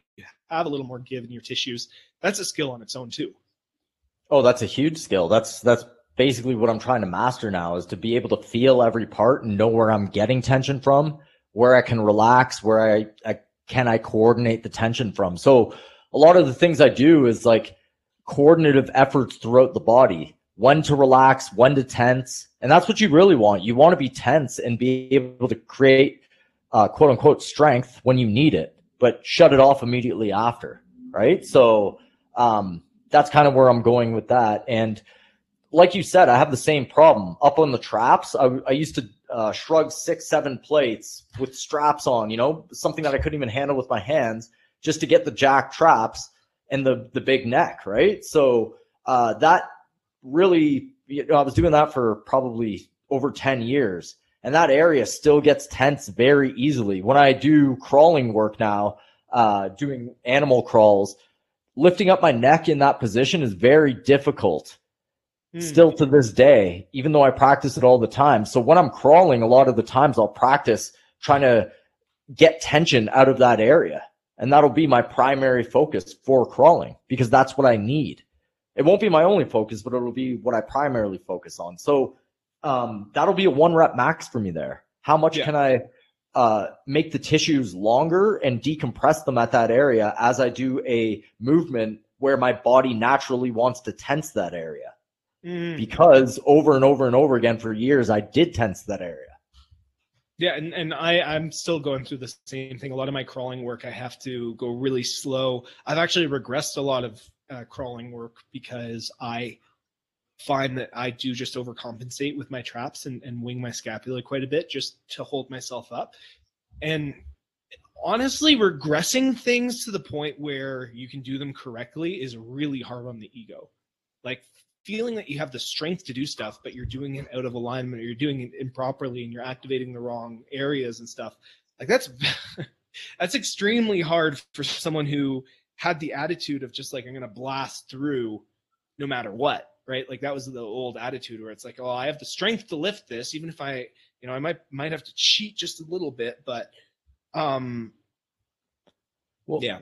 have a little more give in your tissues, that's a skill on its own too. Oh, that's a huge skill. That's that's basically what I'm trying to master now is to be able to feel every part and know where I'm getting tension from, where I can relax, where I, I can I coordinate the tension from? So a lot of the things I do is like coordinative efforts throughout the body, when to relax, when to tense. And that's what you really want. You want to be tense and be able to create uh, quote unquote strength when you need it, but shut it off immediately after. Right. So um, that's kind of where I'm going with that. And like you said, I have the same problem up on the traps. I, I used to uh, shrug six, seven plates with straps on, you know, something that I couldn't even handle with my hands just to get the jack traps and the the big neck, right? So uh, that really, you know, I was doing that for probably over 10 years. And that area still gets tense very easily. When I do crawling work now, uh, doing animal crawls, lifting up my neck in that position is very difficult Hmm. still to this day, even though I practice it all the time. So when I'm crawling, a lot of the times I'll practice trying to get tension out of that area. And that'll be my primary focus for crawling because that's what I need. It won't be my only focus, but it'll be what I primarily focus on. So um, that'll be a one rep max for me there. How much yeah. can I uh, make the tissues longer and decompress them at that area as I do a movement where my body naturally wants to tense that area? Mm. because over and over and over again for years I did tense that area. Yeah, and, and I, I'm still going through the same thing. A lot of my crawling work, I have to go really slow. I've actually regressed a lot of uh, crawling work because I find that I do just overcompensate with my traps and, and wing my scapula quite a bit just to hold myself up. And honestly, regressing things to the point where you can do them correctly is really hard on the ego. Like feeling that you have the strength to do stuff, but you're doing it out of alignment or you're doing it improperly and you're activating the wrong areas and stuff. Like that's that's extremely hard for someone who had the attitude of just like I'm gonna blast through no matter what, right? Like that was the old attitude where it's like, oh, I have the strength to lift this, even if I, you know, I might might have to cheat just a little bit, but um Well, yeah.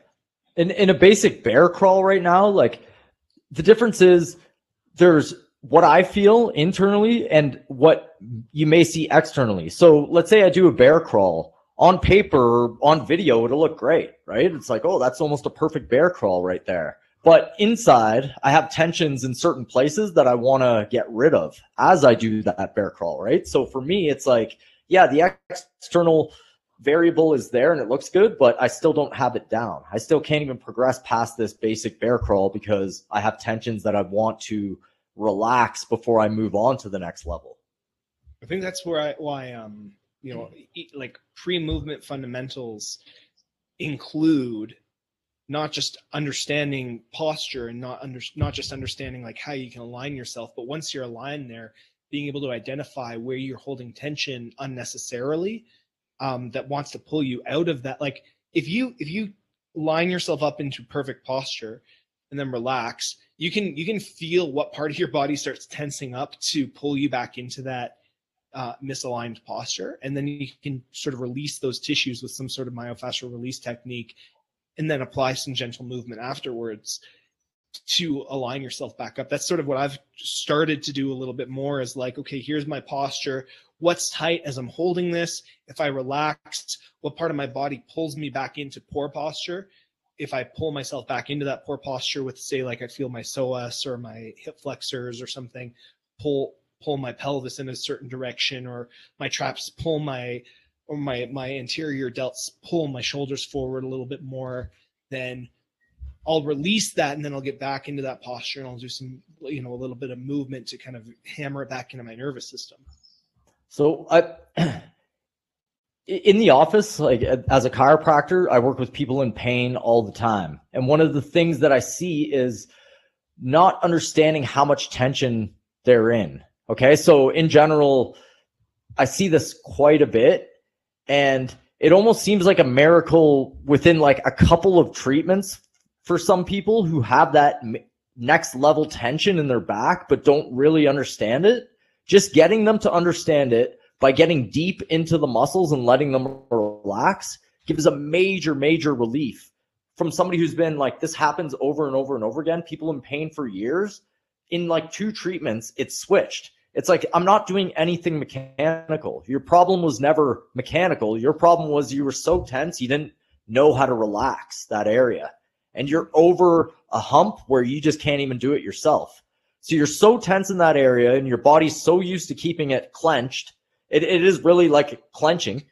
in in a basic bear crawl right now, like the difference is there's what I feel internally and what you may see externally. So let's say I do a bear crawl on paper, on video, it'll look great, right? It's like, oh, that's almost a perfect bear crawl right there. But inside, I have tensions in certain places that I want to get rid of as I do that bear crawl, right? So for me, it's like, yeah, the external variable is there and it looks good, but I still don't have it down. I still can't even progress past this basic bear crawl because I have tensions that I want to relax before I move on to the next level. I think that's where I why um you know like pre-movement fundamentals include not just understanding posture and not under not just understanding like how you can align yourself, but once you're aligned there, being able to identify where you're holding tension unnecessarily um, that wants to pull you out of that. Like if you if you line yourself up into perfect posture and then relax, you can you can feel what part of your body starts tensing up to pull you back into that uh, misaligned posture, and then you can sort of release those tissues with some sort of myofascial release technique, and then apply some gentle movement afterwards to align yourself back up. That's sort of what I've started to do a little bit more is like, okay, here's my posture. What's tight as I'm holding this? If I relaxed, what part of my body pulls me back into poor posture? If I pull myself back into that poor posture with, say, like I feel my psoas or my hip flexors or something, pull pull my pelvis in a certain direction, or my traps pull my or my my anterior delts pull my shoulders forward a little bit more, then I'll release that and then I'll get back into that posture and I'll do some, you know, a little bit of movement to kind of hammer it back into my nervous system. So I in the office, like as a chiropractor, I work with people in pain all the time. And one of the things that I see is not understanding how much tension they're in. Okay. So in general, I see this quite a bit and it almost seems like a miracle within like a couple of treatments for some people who have that next level tension in their back, but don't really understand it. Just getting them to understand it by getting deep into the muscles and letting them relax gives a major, major relief from somebody who's been like, this happens over and over and over again, people in pain for years. In like two treatments, it's switched. It's like, I'm not doing anything mechanical. Your problem was never mechanical. Your problem was you were so tense, you didn't know how to relax that area and you're over a hump where you just can't even do it yourself. So you're so tense in that area and your body's so used to keeping it clenched. It, it is really like clenching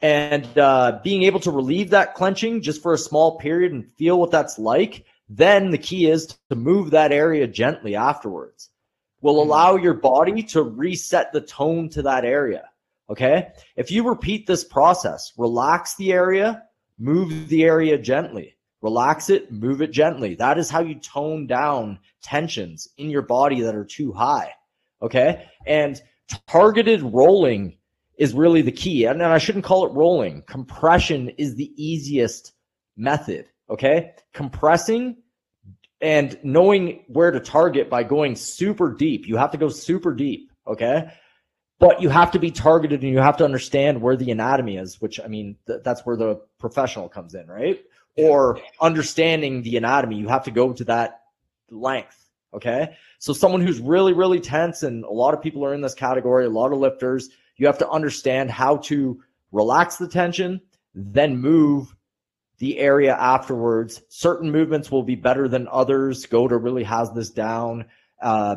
and uh, being able to relieve that clenching just for a small period and feel what that's like. Then the key is to move that area gently afterwards will hmm. allow your body to reset the tone to that area. Okay. If you repeat this process, relax the area, move the area gently Relax it, move it gently. That is how you tone down tensions in your body that are too high. Okay. And targeted rolling is really the key. And I shouldn't call it rolling. Compression is the easiest method. Okay. Compressing and knowing where to target by going super deep. You have to go super deep. Okay. But you have to be targeted and you have to understand where the anatomy is, which I mean, th- that's where the professional comes in, right? Or understanding the anatomy. You have to go to that length. Okay. So someone who's really, really tense, and a lot of people are in this category, a lot of lifters, you have to understand how to relax the tension, then move the area afterwards. Certain movements will be better than others. GOATA really has this down. Uh,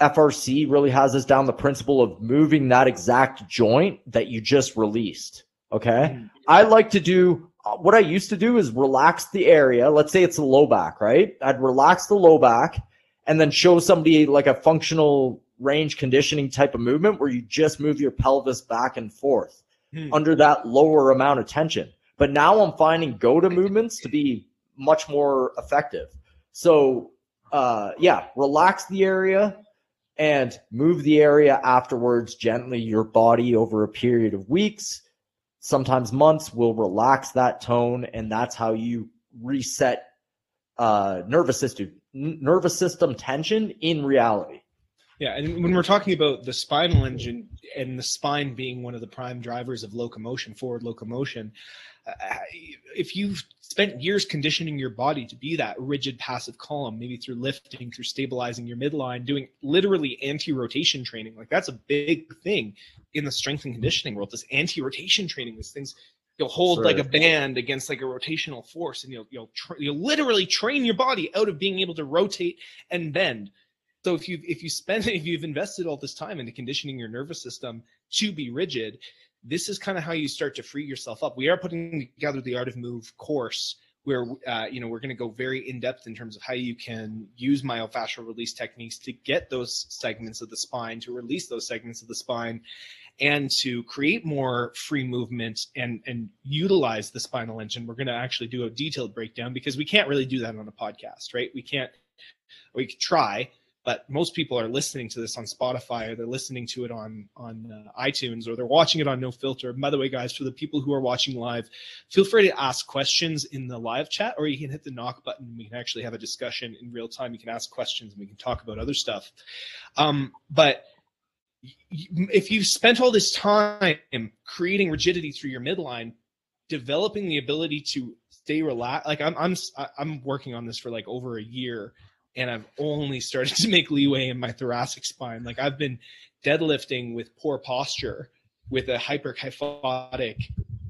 FRC really has this down the principle of moving that exact joint that you just released. Okay. Mm. I like to do what I used to do is relax the area. Let's say it's the low back, right? I'd relax the low back and then show somebody like a functional range conditioning type of movement where you just move your pelvis back and forth Hmm. under that lower amount of tension. But now I'm finding GOATA movements to be much more effective. So, uh, yeah, relax the area and move the area afterwards gently. Your body over a period of weeks, sometimes months, will relax that tone, and that's how you reset uh, nervous system nervous system tension in reality. Yeah, and when we're talking about the spinal engine and the spine being one of the prime drivers of locomotion, forward locomotion, if you've spent years conditioning your body to be that rigid passive column, maybe through lifting, through stabilizing your midline, doing literally anti-rotation training, like that's a big thing in the strength and conditioning world. This anti-rotation training, these things you'll hold like a band against like a rotational force, and you'll you'll tra- you'll literally train your body out of being able to rotate and bend. So if you if you spend if you've invested all this time into conditioning your nervous system to be rigid, this is kind of how you start to free yourself up. We are putting together the Art of Move course where uh, you know we're going to go very in depth in terms of how you can use myofascial release techniques to get those segments of the spine to release those segments of the spine and to create more free movement and and utilize the spinal engine we're going to actually do a detailed breakdown because we can't really do that on a podcast right we can't we could try but most people are listening to this on spotify or they're listening to it on on uh, itunes or they're watching it on no filter. By the way guys for the people who are watching live feel free to ask questions in the live chat or you can hit the knock button and we can actually have a discussion in real time. You can ask questions and we can talk about other stuff. Um, but if you've spent all this time creating rigidity through your midline developing the ability to stay relaxed like i'm i'm i'm working on this for like over a year and i've only started to make leeway in my thoracic spine. Like i've been deadlifting with poor posture with a hyperkyphotic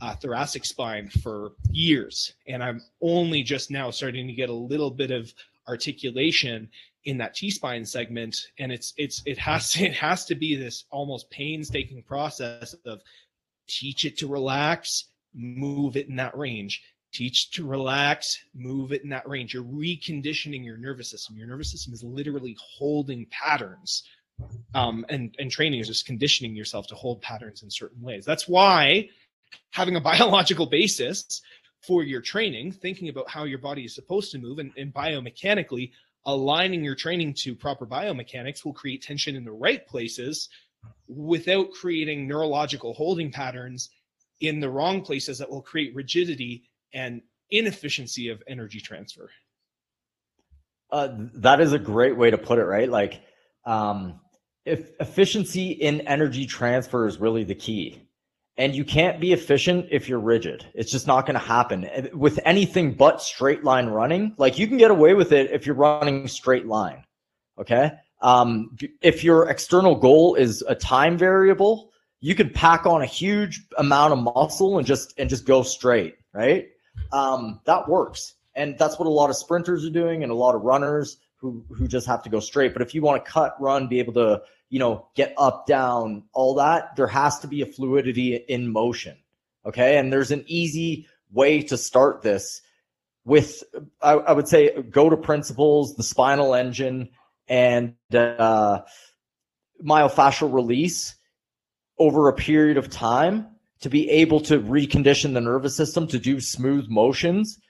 uh, thoracic spine for years. And i'm only just now starting to get a little bit of articulation in that T-spine segment, and it's it's it has it has to be this almost painstaking process of teach it to relax, move it in that range. Teach to relax, move it in that range. You're reconditioning your nervous system. Your nervous system is literally holding patterns, um, and and training is just conditioning yourself to hold patterns in certain ways. That's why having a biological basis for your training, thinking about how your body is supposed to move, and, and biomechanically aligning your training to proper biomechanics will create tension in the right places without creating neurological holding patterns in the wrong places that will create rigidity and inefficiency of energy transfer. Uh, that is a great way to put it, right? Like, um, if efficiency in energy transfer is really the key. And you can't be efficient if you're rigid. It's just not going to happen with anything but straight line running. Like you can get away with it if you're running straight line. Okay. Um, if your external goal is a time variable, you can pack on a huge amount of muscle and just and just go straight, right? Um, that works, and that's what a lot of sprinters are doing, and a lot of runners who who just have to go straight. But if you want to cut, run, be able to you know get up, down, all that, there has to be a fluidity in motion. Okay, and there's an easy way to start this with I, I would say GOATA principles, the spinal engine, and uh, myofascial release over a period of time to be able to recondition the nervous system to do smooth motions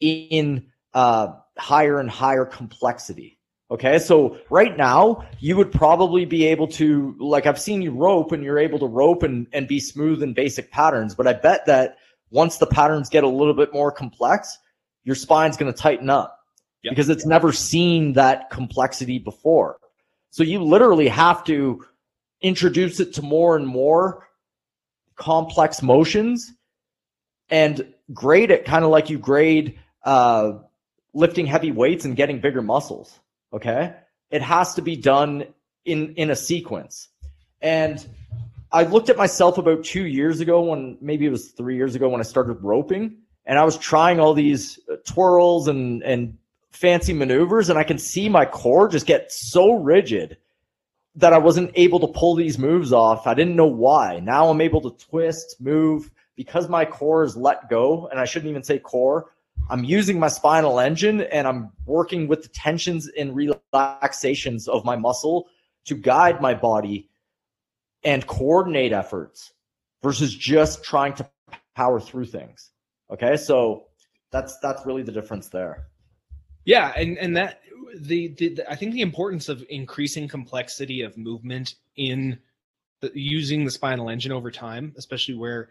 in uh, higher and higher complexity. Okay, so right now you would probably be able to, like I've seen you rope and you're able to rope and, and be smooth in basic patterns, but I bet that once the patterns get a little bit more complex, your spine's going to tighten up Yep. because it's never seen that complexity before. So you literally have to introduce it to more and more complex motions and grade it kind of like you grade uh, lifting heavy weights and getting bigger muscles. Okay. It has to be done in, in a sequence. And I looked at myself about two years ago when maybe it was three years ago when I started roping and I was trying all these uh, twirls and, and fancy maneuvers and I can see my core just get so rigid that I wasn't able to pull these moves off. I didn't know why. Now I'm able to twist, move because my core is let go, and I shouldn't even say core. I'm using my spinal engine and I'm working with the tensions and relaxations of my muscle to guide my body and coordinate efforts versus just trying to power through things. Okay? So that's that's really the difference there. Yeah, and and that the, the, the I think the importance of increasing complexity of movement in the, using the spinal engine over time, especially where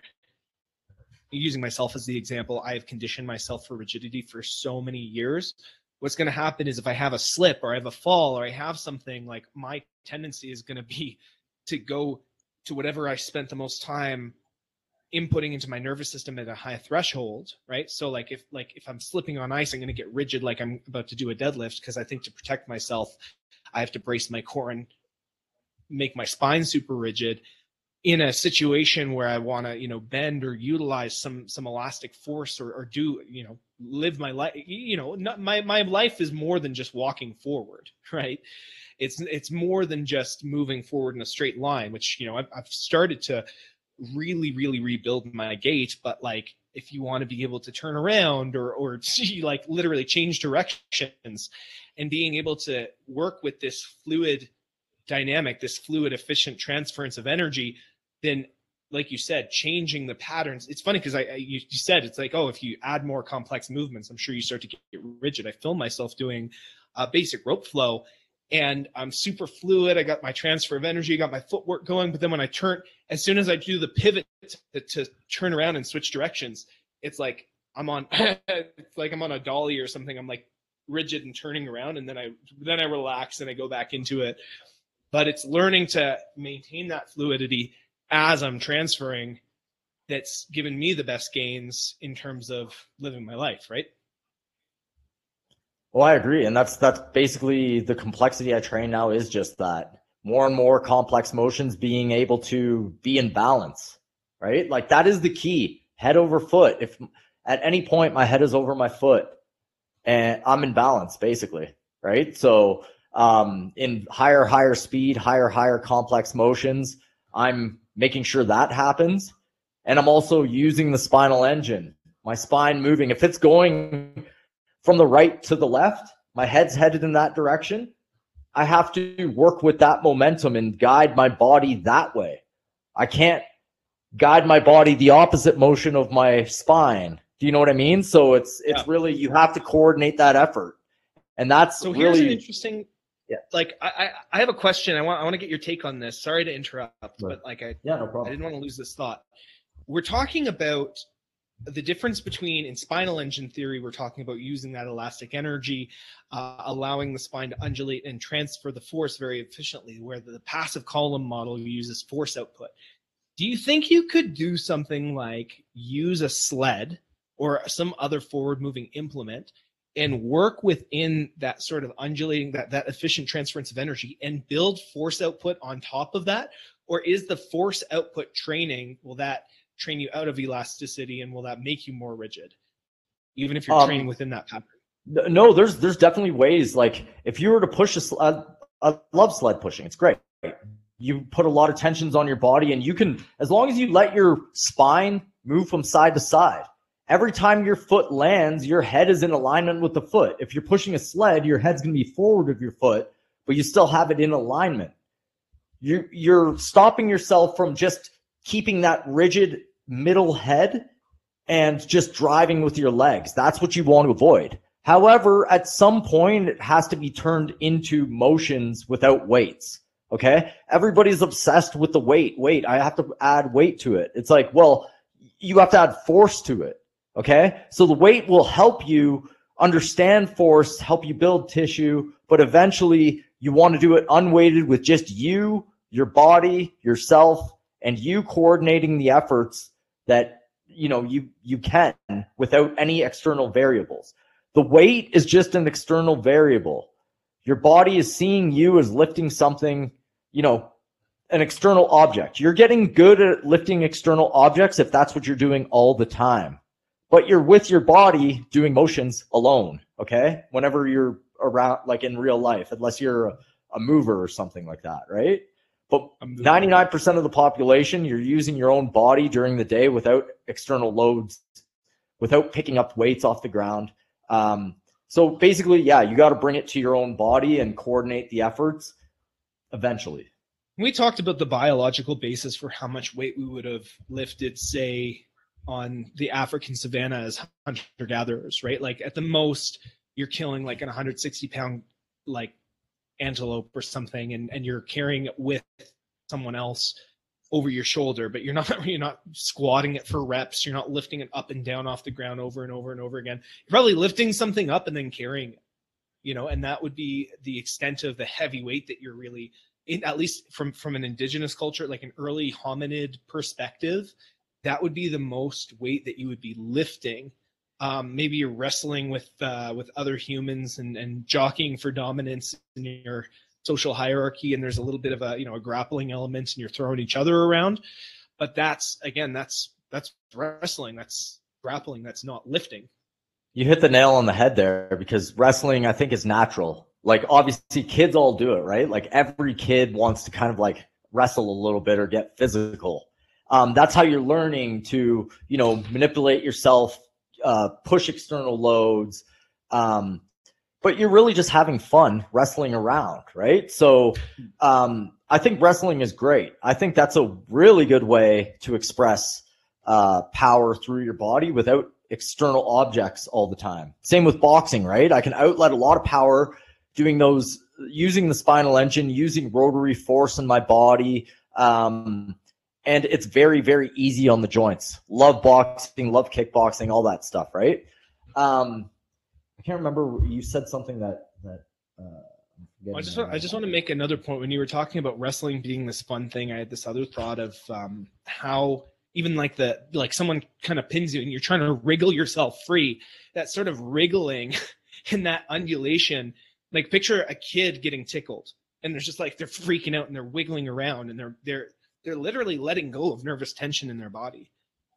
using myself as the example, I have conditioned myself for rigidity for so many years. What's going to happen is if I have a slip or I have a fall or I have something like my tendency is going to be to go to whatever I spent the most time inputting into my nervous system at a high threshold, right? So like if like if I'm slipping on ice, I'm going to get rigid like I'm about to do a deadlift because I think to protect myself, I have to brace my core and make my spine super rigid in a situation where I want to, you know, bend or utilize some some elastic force or, or do, you know, live my life. You know, not, my my life is more than just walking forward, right? It's it's more than just moving forward in a straight line, which you know I've, I've started to really really rebuild my gait. But like, if you want to be able to turn around or or like literally change directions, and being able to work with this fluid dynamic, this fluid efficient transference of energy then like you said, changing the patterns. It's funny because I, I you, you, said it's like, oh, if you add more complex movements, I'm sure you start to get rigid. I film myself doing a basic rope flow, and I'm super fluid. I got my transfer of energy, got my footwork going. But then when I turn, as soon as I do the pivot to, to turn around and switch directions, it's like I'm on, it's like I'm on a dolly or something. I'm like rigid and turning around, and then I then I relax and I go back into it. But it's learning to maintain that fluidity as I'm transferring that's given me the best gains in terms of living my life, right? Well, I agree, and that's that's basically the complexity I train now is just that more and more complex motions being able to be in balance, right? Like that is the key. Head over foot. If at any point my head is over my foot and I'm in balance, basically, right? So um, in higher, higher speed, higher, higher complex motions, I'm making sure that happens. And I'm also using the spinal engine, my spine moving. If it's going from the right to the left, my head's headed in that direction. I have to work with that momentum and guide my body that way. I can't guide my body the opposite motion of my spine. Do you know what I mean? So it's it's yeah. really you have to coordinate that effort. And that's so here's really, an interesting yeah. Like I, I have a question. I want I want to get your take on this. Sorry to interrupt, but like I yeah, no problem. I didn't want to lose this thought. We're talking about the difference between in spinal engine theory, we're talking about using that elastic energy, uh, allowing the spine to undulate and transfer the force very efficiently, where the, passive column model uses force output. Do you think you could do something like use a sled or some other forward moving implement and work within that sort of undulating that that efficient transference of energy and build force output on top of that or is the force output training will that train you out of elasticity and will that make you more rigid even if you're um, training within that pattern no there's there's definitely ways like if you were to push a sled i love sled pushing it's great you put a lot of tensions on your body and you can as long as you let your spine move from side to side every time your foot lands, your head is in alignment with the foot. If you're pushing a sled, your head's going to be forward of your foot, but you still have it in alignment. You're, you're stopping yourself from just keeping that rigid middle head and just driving with your legs. That's what you want to avoid. However, at some point, it has to be turned into motions without weights. Okay. Everybody's obsessed with the weight. Wait, I have to add weight to it. It's like, well, you have to add force to it. Okay. So the weight will help you understand force, help you build tissue, but eventually you want to do it unweighted with just you, your body, yourself, and you coordinating the efforts that you know you you can without any external variables. The weight is just an external variable. Your body is seeing you as lifting something, you know, an external object. You're getting good at lifting external objects if that's what you're doing all the time but you're with your body doing motions alone. Okay. Whenever you're around, like in real life, unless you're a, a mover or something like that, right? But 99% of the population, you're using your own body during the day without external loads, without picking up weights off the ground. Um, so basically, yeah, you got to bring it to your own body and coordinate the efforts eventually. we talked about the biological basis for how much weight we would have lifted, say, on the African savannah as hunter gatherers, right? Like at the most, you're killing like an 160 pound like antelope or something, and and you're carrying it with someone else over your shoulder, but you're not you're not squatting it for reps. You're not lifting it up and down off the ground over and over and over again. You're probably lifting something up and then carrying it, you know, and that would be the extent of the heavy weight that you're really in, at least from from an indigenous culture, like an early hominid perspective, that would be the most weight that you would be lifting. Um, maybe you're wrestling with uh, with other humans and and jockeying for dominance in your social hierarchy, and there's a little bit of a you know a grappling element, and you're throwing each other around. But that's again, that's that's wrestling, that's grappling, that's not lifting. You hit the nail on the head there because wrestling, I think, is natural. Like, obviously, kids all do it, right? Like, every kid wants to kind of like wrestle a little bit or get physical. Um, that's how you're learning to, you know, manipulate yourself, uh, push external loads. Um, but you're really just having fun wrestling around, right? So, um, I think wrestling is great. I think that's a really good way to express uh, power through your body without external objects all the time. Same with boxing, right? I can outlet a lot of power doing those, using the spinal engine, using rotary force in my body. Um, and it's very, very easy on the joints. Love boxing, love kickboxing, all that stuff, right? Um, I can't remember. You said something that, that, uh, I just want, I just want to make another point. When you were talking about wrestling being this fun thing, I had this other thought of um, how even like the like someone kind of pins you and you're trying to wriggle yourself free. That sort of wriggling and that undulation, like picture a kid getting tickled and there's just like they're freaking out and they're wiggling around and they're they're they're literally letting go of nervous tension in their body.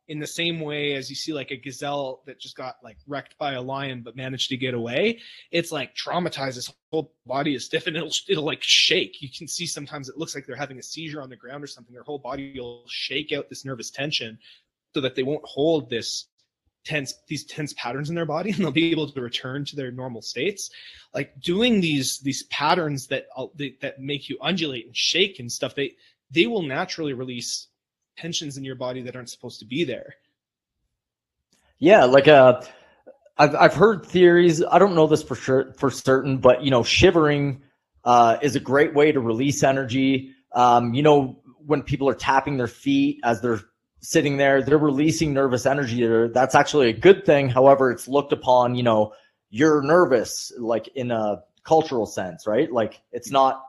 In the same way as you see like a gazelle that just got like wrecked by a lion but managed to get away, it's like traumatized. His whole body is stiff and it'll it'll like shake. You can see sometimes it looks like they're having a seizure on the ground or something. Their whole body will shake out this nervous tension so that they won't hold this tense these tense patterns in their body and they'll be able to return to their normal states like doing these these patterns that uh, that make you undulate and shake and stuff they they will naturally release tensions in your body that aren't supposed to be there Yeah, like uh I've I've heard theories. I don't know this for sure for certain, but you know, shivering uh, is a great way to release energy. Um, you know, when people are tapping their feet as they're sitting there, they're releasing nervous energy. There, that's actually a good thing. However, it's looked upon. You know, you're nervous, like in a cultural sense, right? Like it's not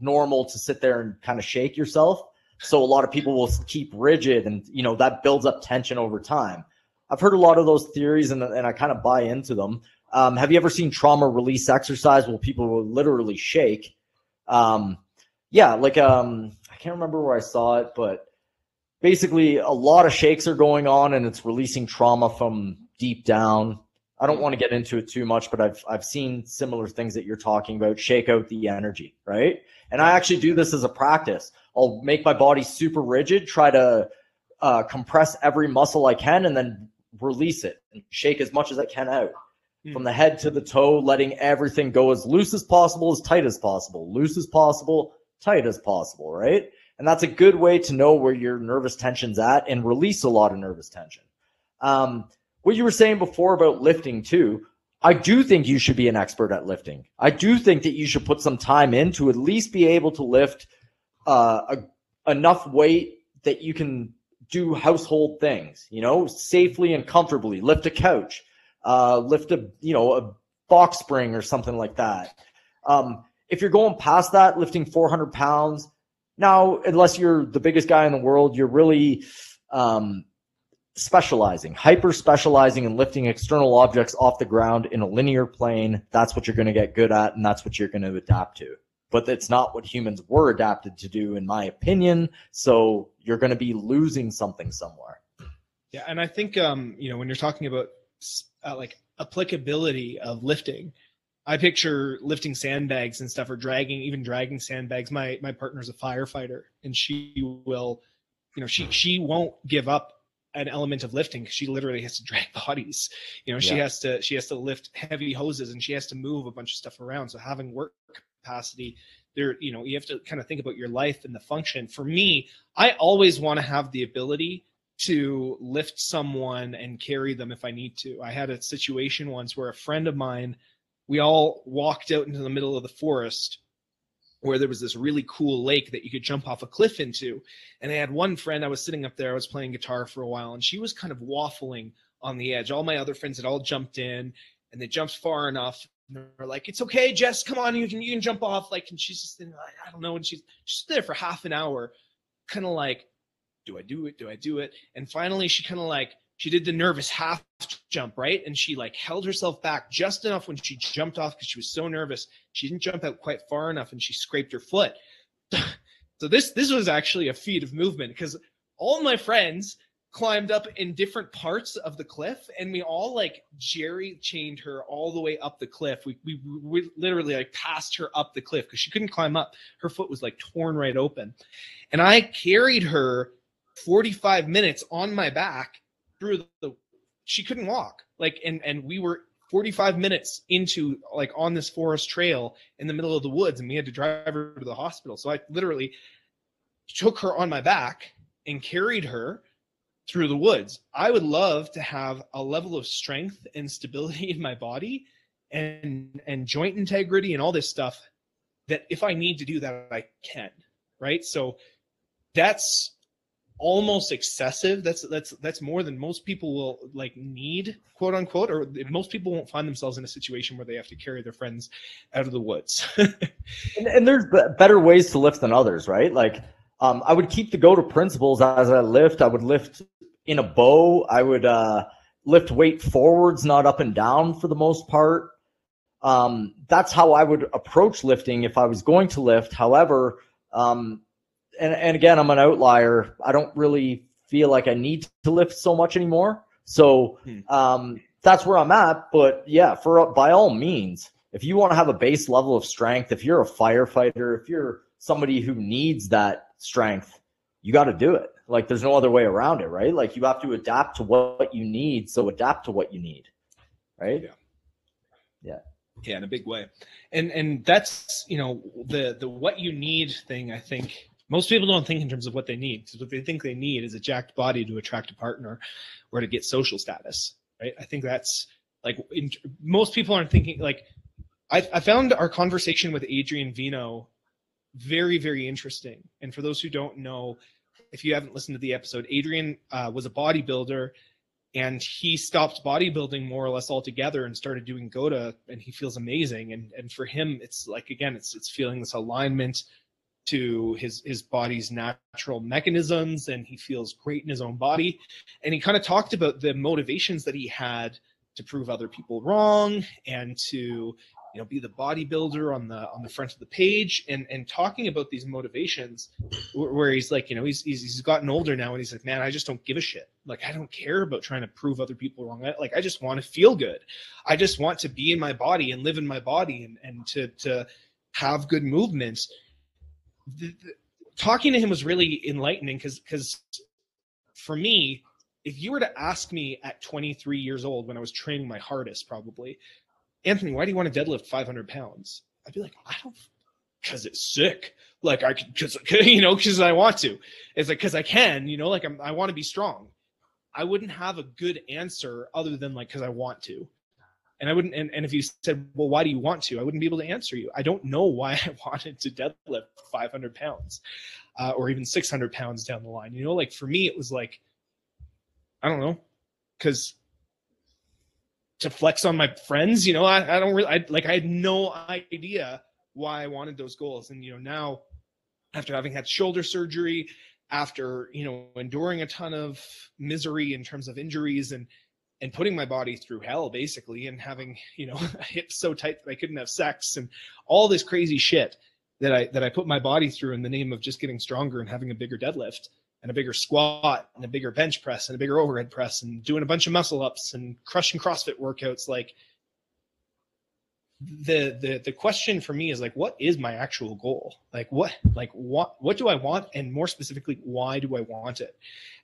normal to sit there and kind of shake yourself. So a lot of people will keep rigid, and you know that builds up tension over time. I've heard a lot of those theories and, and I kind of buy into them. Um, have you ever seen trauma release exercise where people will literally shake? Um, yeah, like um, I can't remember where I saw it, but basically a lot of shakes are going on and it's releasing trauma from deep down. I don't want to get into it too much, but I've I've seen similar things that you're talking about. Shake out the energy, right? And I actually do this as a practice. I'll make my body super rigid, try to uh, compress every muscle I can, and then release it and shake as much as I can out Hmm. from the head to the toe, letting everything go as loose as possible, as tight as possible, loose as possible, tight as possible, right? And that's a good way to know where your nervous tension's at and release a lot of nervous tension. Um, what you were saying before about lifting too, I do think you should be an expert at lifting. I do think that you should put some time in to at least be able to lift uh, a, enough weight that you can do household things, you know, safely and comfortably. Lift a couch, uh, lift a, you know, a box spring or something like that. Um, if you're going past that, lifting 400 pounds, now, unless you're the biggest guy in the world, you're really um, specializing, hyper specializing and lifting external objects off the ground in a linear plane. That's what you're going to get good at, and that's what you're going to adapt to. But that's not what humans were adapted to do, in my opinion. So you're going to be losing something somewhere. Yeah, and I think um, you know when you're talking about uh, like applicability of lifting, I picture lifting sandbags and stuff or dragging even dragging sandbags. My my partner's a firefighter and she will you know she she won't give up an element of lifting because she literally has to drag bodies. You know, she has to she has to lift heavy hoses and she has to move a bunch of stuff around. So having work capacity, there, you know, you have to kind of think about your life and the function. For me, I always want to have the ability to lift someone and carry them if I need to. I had a situation once where a friend of mine, we all walked out into the middle of the forest where there was this really cool lake that you could jump off a cliff into. And I had one friend, I was sitting up there, I was playing guitar for a while, and she was kind of waffling on the edge. All my other friends had all jumped in and they jumped far enough. And they're like, it's okay, Jess, come on, you can you can jump off. Like, and she's just I don't know. And she's she's there for half an hour, kind of like, do I do it? Do I do it? And finally she kind of like she did the nervous half jump, right? And she like held herself back just enough when she jumped off because she was so nervous. She didn't jump out quite far enough and she scraped her foot. so this this was actually a feat of movement because all my friends climbed up in different parts of the cliff and we all like jerry chained her all the way up the cliff we, we, we literally like passed her up the cliff because she couldn't climb up her foot was like torn right open and i carried her 45 minutes on my back through the she couldn't walk. Like and and we were 45 minutes into like on this forest trail in the middle of the woods and we had to drive her to the hospital. So i literally took her on my back and carried her through the woods. I would love to have a level of strength and stability in my body and and joint integrity and all this stuff that if i need to do that i can right? So that's almost excessive that's that's that's more than most people will like need quote unquote or most people won't find themselves in a situation where they have to carry their friends out of the woods And, and there's b- better ways to lift than others, right? Like, um, I would keep the GOATA principles as I lift. I would lift in a bow. I would uh, lift weight forwards, not up and down for the most part. Um, that's how I would approach lifting if I was going to lift. However, um, and, and again, I'm an outlier. I don't really feel like I need to lift so much anymore. So Hmm. um, that's where I'm at. But yeah, for by all means, if you want to have a base level of strength, if you're a firefighter, if you're somebody who needs that strength, you got to do it. Like there's no other way around it, right? Like you have to adapt to what you need. So adapt to what you need, right? Yeah. Yeah. yeah in a big way and and that's you know the the what you need thing i think most people don't think in terms of what they need 'cause what they think they need is a jacked body to attract a partner or to get social status right? I think that's like in, most people aren't thinking like I, I found our conversation with adrian vino very very interesting. And for those who don't know if you haven't listened to the episode adrian uh, was a bodybuilder and he stopped bodybuilding more or less altogether and started doing GOATA and he feels amazing. And and for him it's like again it's it's feeling this alignment to his his body's natural mechanisms and he feels great in his own body. And he kind of talked about the motivations that he had to prove other people wrong and to you know be the bodybuilder on the on the front of the page and and talking about these motivations where, he's like you know he's, he's he's gotten older now and he's like man i just don't give a shit. Like i don't care about trying to prove other people wrong. Like i just want to feel good. I just want to be in my body and live in my body and and to to have good movements the, the, talking to him was really enlightening because because for me if you were to ask me at 23 years old when i was training my hardest probably anthony why do you want to deadlift 500 pounds? I'd be like i don't because it's sick. Like i could because you know because i want to. It's like because i can you know like I'm, i want to be strong i wouldn't have a good answer other than like because i want to and i wouldn't and, and if you said well why do you want to? I wouldn't be able to answer you. I don't know why i wanted to deadlift 500 pounds uh, or even 600 pounds down the line. You know like for me it was like i don't know because to flex on my friends you know i, I don't really I, like i had no idea why i wanted those goals. And you know now after having had shoulder surgery after you know enduring a ton of misery in terms of injuries and and putting my body through hell basically and having you know a hip so tight that i couldn't have sex and all this crazy shit that i that i put my body through in the name of just getting stronger and having a bigger deadlift and a bigger squat and a bigger bench press and a bigger overhead press and doing a bunch of muscle ups and crushing CrossFit workouts. Like the the the question for me is like what is my actual goal? Like what like what what do i want? And more specifically why do i want it?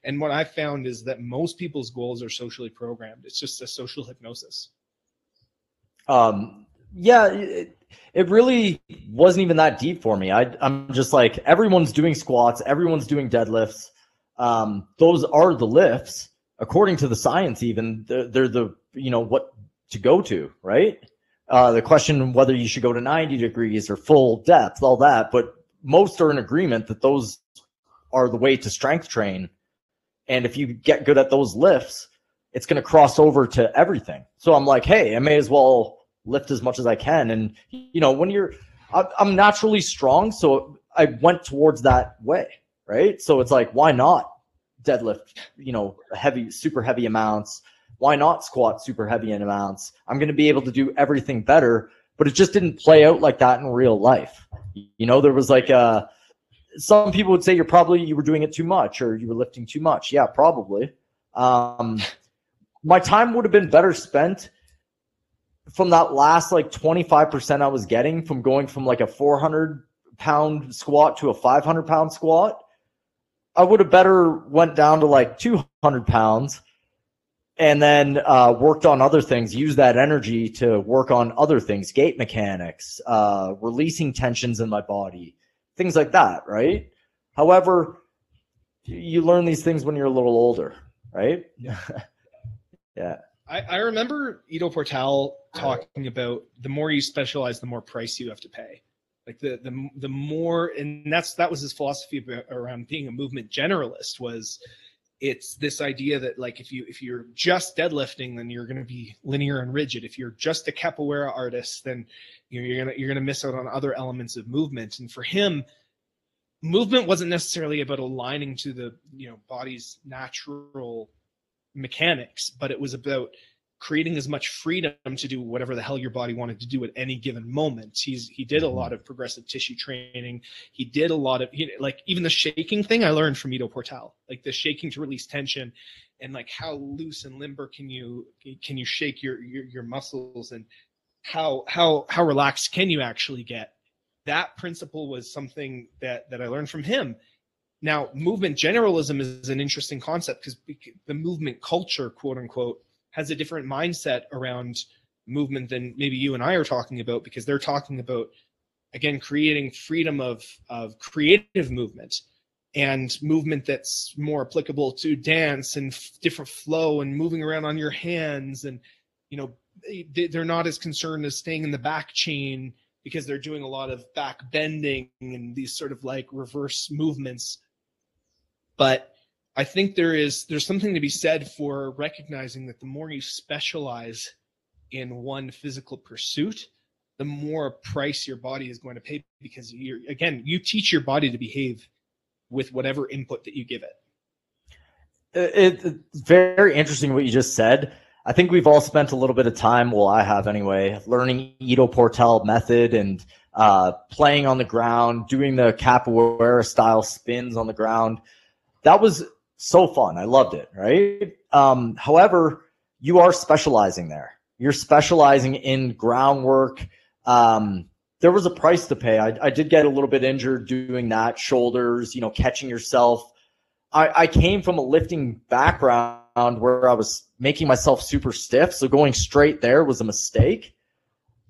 And what i found is that most people's goals are socially programmed. It's just a social hypnosis. Um yeah it, it really wasn't even that deep for me. I, i'm just like everyone's doing squats everyone's doing deadlifts. Um those are the lifts. According to the science even they're, they're the you know what to go to right uh, the question whether you should go to 90 degrees or full depth, all that, but most are in agreement that those are the way to strength train. And if you get good at those lifts, it's going to cross over to everything. So I'm like, hey, I may as well lift as much as I can. And, you know, when you're, I'm naturally strong. So I went towards that way. Right. So it's like, why not deadlift, you know, heavy, super heavy amounts? Why not squat super heavy in amounts? I'm going to be able to do everything better. But it just didn't play out like that in real life. You know, there was like a, uh, some people would say you're probably you were doing it too much or you were lifting too much. Yeah, probably. Um, my time would have been better spent from that last like 25% I was getting from going from like a 400 pound squat to a 500 pound squat. I would have better went down to like 200 pounds and then uh, worked on other things, used that energy to work on other things, gait mechanics, uh, releasing tensions in my body, things like that, right? However, you learn these things when you're a little older, right? Yeah. yeah. I, I remember Ido Portal talking about the more you specialize, the more price you have to pay. Like the the the more, and that's that was his philosophy about, around being a movement generalist was it's this idea that like if you if you're just deadlifting then you're going to be linear and rigid. If you're just a capoeira artist then you're going to you're going to miss out on other elements of movement. And for him movement wasn't necessarily about aligning to the you know body's natural mechanics but it was about creating as much freedom to do whatever the hell your body wanted to do at any given moment. He's he did a mm-hmm. lot of progressive tissue training. He did a lot of he, like even the shaking thing I learned from Ido Portal, like the shaking to release tension, and like how loose and limber can you can you shake your your, your muscles and how how how relaxed can you actually get. That principle was something that that I learned from him. Now, movement generalism is an interesting concept because the movement culture, quote unquote, has a different mindset around movement than maybe you and I are talking about because they're talking about again creating freedom of of creative movement and movement that's more applicable to dance and f- different flow and moving around on your hands and you know they're not as concerned as staying in the back chain because they're doing a lot of back bending and these sort of like reverse movements. But I think there is there's something to be said for recognizing that the more you specialize in one physical pursuit, the more price your body is going to pay because you're again you teach your body to behave with whatever input that you give it. it. It's very interesting what you just said. I think we've all spent a little bit of time, well, I have anyway, learning Ido Portal method and uh, playing on the ground, doing the capoeira style spins on the ground. That was so fun. I loved it. Right. Um, however, you are specializing there. You're specializing in groundwork. Um, there was a price to pay. I, I did get a little bit injured doing that, shoulders, you know, catching yourself. I, I came from a lifting background where I was making myself super stiff. So going straight there was a mistake.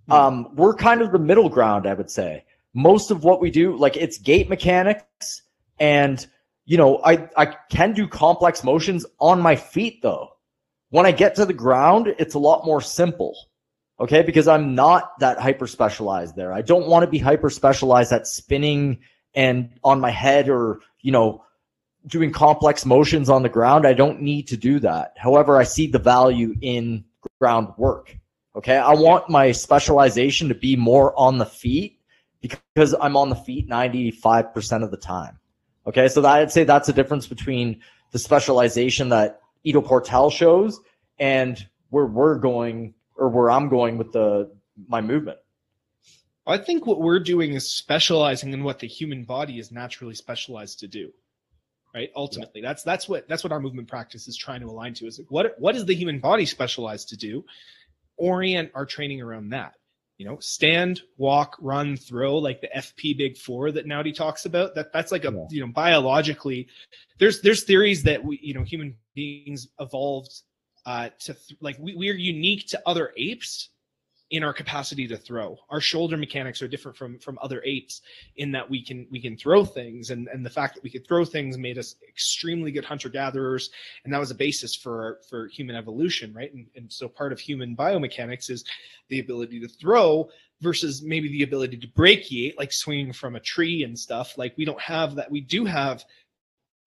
Hmm. Um, we're kind of the middle ground, I would say. Most of what we do, like it's gait mechanics and you know, I, I can do complex motions on my feet though. When I get to the ground, it's a lot more simple. Okay. Because I'm not that hyper specialized there. I don't want to be hyper specialized at spinning and on my head or, you know, doing complex motions on the ground. I don't need to do that. However, I see the value in ground work. Okay. I want my specialization to be more on the feet because I'm on the feet 95% of the time. Okay, so I'd say that's the difference between the specialization that Ido Portal shows and where we're going or where I'm going with the my movement. I think what we're doing is specializing in what the human body is naturally specialized to do. Right? Ultimately, yeah. that's that's what that's what our movement practice is trying to align to is what what is the human body specialized to do? Orient our training around that. You know, stand, walk, run, throw, like the FP Big Four that Naudi talks about. That that's like a Yeah. you know biologically, there's there's theories that we you know human beings evolved uh, to th- like we, we are unique to other apes in our capacity to throw. Our shoulder mechanics are different from from other apes in that we can we can throw things, and and the fact that we could throw things made us extremely good hunter gatherers, and that was a basis for for human evolution, right? And and so part of human biomechanics is the ability to throw versus maybe the ability to brachiate, like swinging from a tree and stuff. Like we don't have that. We do have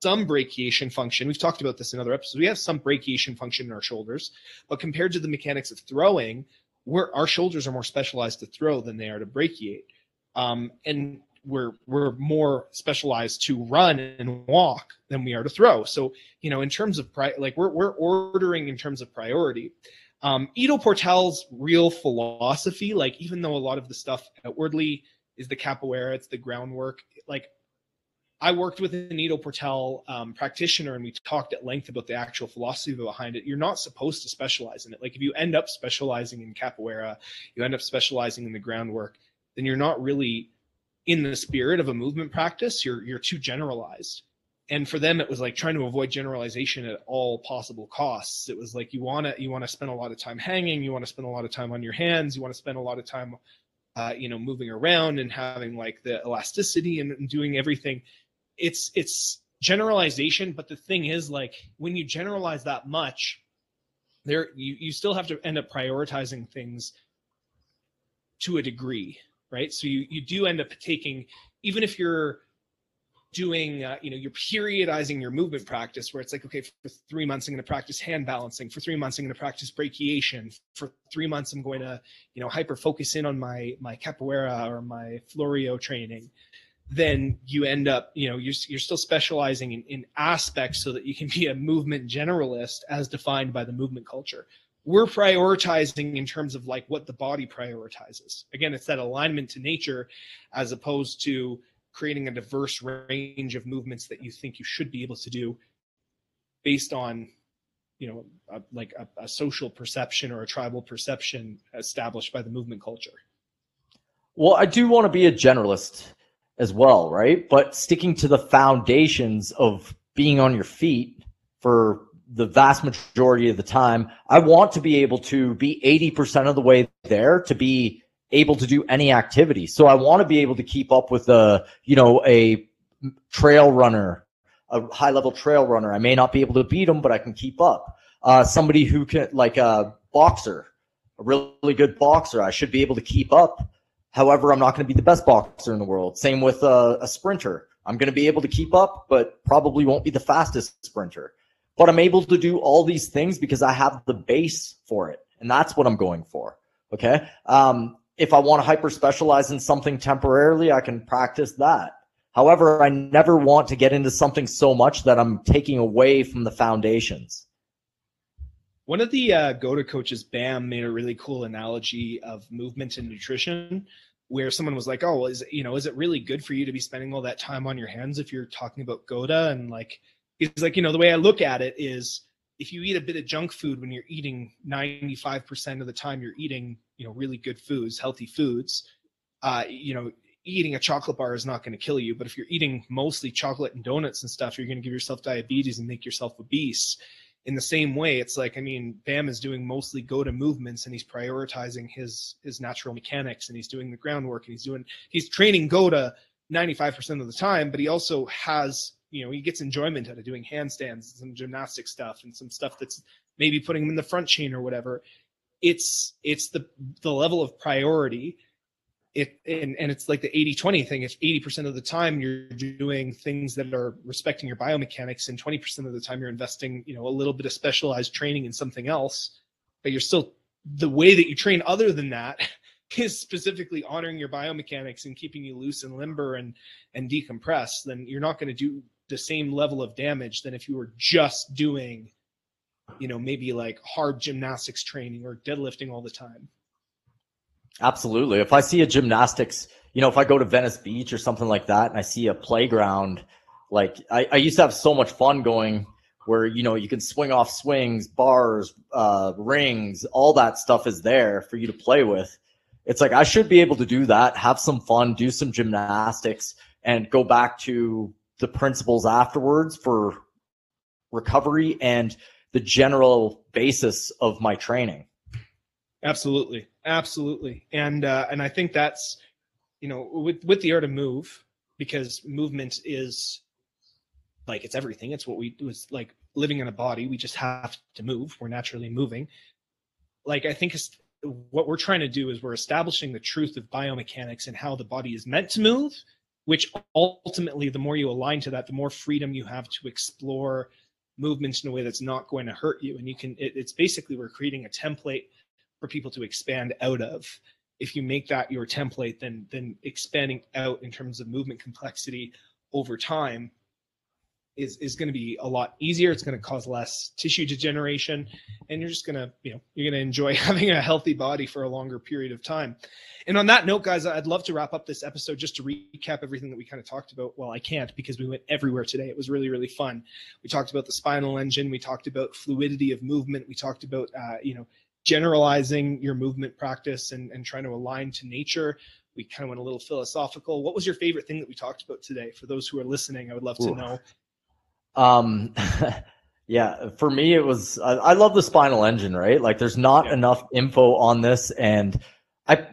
some brachiation function. We've talked about this in other episodes. We have some brachiation function in our shoulders, but compared to the mechanics of throwing, we're, our shoulders are more specialized to throw than they are to brachiate. Um, and we're we're more specialized to run and walk than we are to throw. So you know, in terms of pri- like we're we're ordering in terms of priority. Um, Ido Portal's real philosophy, like even though a lot of the stuff outwardly is the capoeira, it's the groundwork. Like I worked with an Ido Portal um, practitioner, and we talked at length about the actual philosophy behind it. You're not supposed to specialize in it. Like if you end up specializing in capoeira, you end up specializing in the groundwork, then you're not really in the spirit of a movement practice. You're you're too generalized. And for them, it was like trying to avoid generalization at all possible costs. It was like you want to you want to spend a lot of time hanging, you want to spend a lot of time on your hands, you want to spend a lot of time, uh, you know, moving around and having like the elasticity and doing everything it's it's generalization but the thing is like when you generalize that much there you, you still have to end up prioritizing things to a degree right? So you you do end up taking even if you're doing uh, you know you're periodizing your movement practice where it's like okay for three months i'm going to practice hand balancing for three months i'm going to practice brachiation for three months i'm going to you know hyper focus in on my my capoeira or my floreio training then you end up, you know, you're, you're still specializing in, in aspects so that you can be a movement generalist as defined by the movement culture. We're prioritizing in terms of like what the body prioritizes. Again, it's that alignment to nature as opposed to creating a diverse range of movements that you think you should be able to do based on, you know, a, like a, a social perception or a tribal perception established by the movement culture. Well, I do want to be a generalist as well, right? But sticking to the foundations of being on your feet for the vast majority of the time, I want to be able to be 80% of the way there to be able to do any activity. So I want to be able to keep up with a, you know, a trail runner, a high level trail runner. I may not be able to beat them, but I can keep up. Uh, somebody who can, like a boxer, a really good boxer, I should be able to keep up However, I'm not going to be the best boxer in the world. Same with a, a, sprinter. I'm going to be able to keep up, but probably won't be the fastest sprinter. But I'm able to do all these things because I have the base for it. And that's what I'm going for. Okay. Um, if I want to hyper specialize in something temporarily, I can practice that. However, I never want to get into something so much that I'm taking away from the foundations. One of the uh, GOATA coaches, Bam, made a really cool analogy of movement and nutrition, where someone was like, "Oh, is you know, is it really good for you to be spending all that time on your hands if you're talking about GOATA?" And like, he's like, you know, the way I look at it is, if you eat a bit of junk food when you're eating 95% of the time, you're eating, you know, really good foods, healthy foods. Uh, you know, eating a chocolate bar is not going to kill you, but if you're eating mostly chocolate and donuts and stuff, you're going to give yourself diabetes and make yourself obese in the same way it's like i mean bam is doing mostly GOATA movements and he's prioritizing his his natural mechanics and he's doing the groundwork and he's doing he's training GOATA 95% of the time but he also has you know he gets enjoyment out of doing handstands and some gymnastic stuff and some stuff that's maybe putting him in the front chain or whatever. It's it's the the level of priority it and, and it's like the 80-20 thing if 80% of the time you're doing things that are respecting your biomechanics and 20% of the time you're investing you know a little bit of specialized training in something else but you're still the way that you train other than that is specifically honoring your biomechanics and keeping you loose and limber and and decompress then you're not going to do the same level of damage than if you were just doing you know maybe like hard gymnastics training or deadlifting all the time Absolutely. If I see a gymnastics, you know, if I go to Venice Beach or something like that and I see a playground, like I, I used to have so much fun going where, you know, you can swing off swings, bars, uh, rings, all that stuff is there for you to play with. it's like I should be able to do that, have some fun, do some gymnastics, and go back to the principles afterwards for recovery and the general basis of my training. Absolutely, absolutely, and uh, and I think that's you know with with the art of move because movement is like it's everything. It's what we do. It's like living in a body. We just have to move. We're naturally moving. Like I think what we're trying to do is we're establishing the truth of biomechanics and how the body is meant to move. Which ultimately, the more you align to that, the more freedom you have to explore movements in a way that's not going to hurt you. And you can. It, it's basically we're creating a template for people to expand out of. If you make that your template then then expanding out in terms of movement complexity over time is is going to be a lot easier. It's going to cause less tissue degeneration and you're just going to you know you're going to enjoy having a healthy body for a longer period of time. And on that note guys i'd love to wrap up this episode just to recap everything that we kind of talked about. Well i can't because we went everywhere today. It was really really fun. We talked about the spinal engine. We talked about fluidity of movement. We talked about uh, you know generalizing your movement practice and, and trying to align to nature. We kind of went a little philosophical. What was your favorite thing that we talked about today? For those who are listening, I would love to know. Um, yeah, for me, it was, I, I, love the spinal engine, right? Like there's not yeah. enough info on this. And I,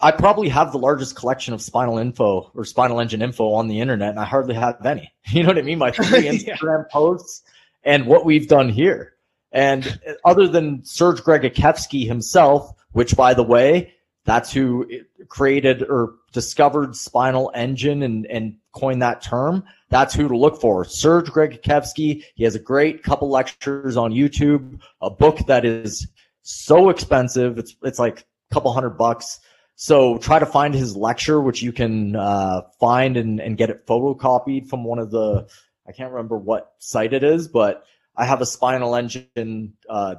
I probably have the largest collection of spinal info or spinal engine info on the internet, and I hardly have any. You know what I mean? My three Instagram yeah. posts and what we've done here. And other than Serge Gracovetsky himself, which by the way, that's who created or discovered spinal engine and, and coined that term. That's who to look for. Serge Gracovetsky. He has a great couple lectures on YouTube, a book that is so expensive. It's, it's like a couple hundred bucks. So try to find his lecture, which you can uh, find and, and get it photocopied from one of the, I can't remember what site it is, but I have a spinal engine. Uh,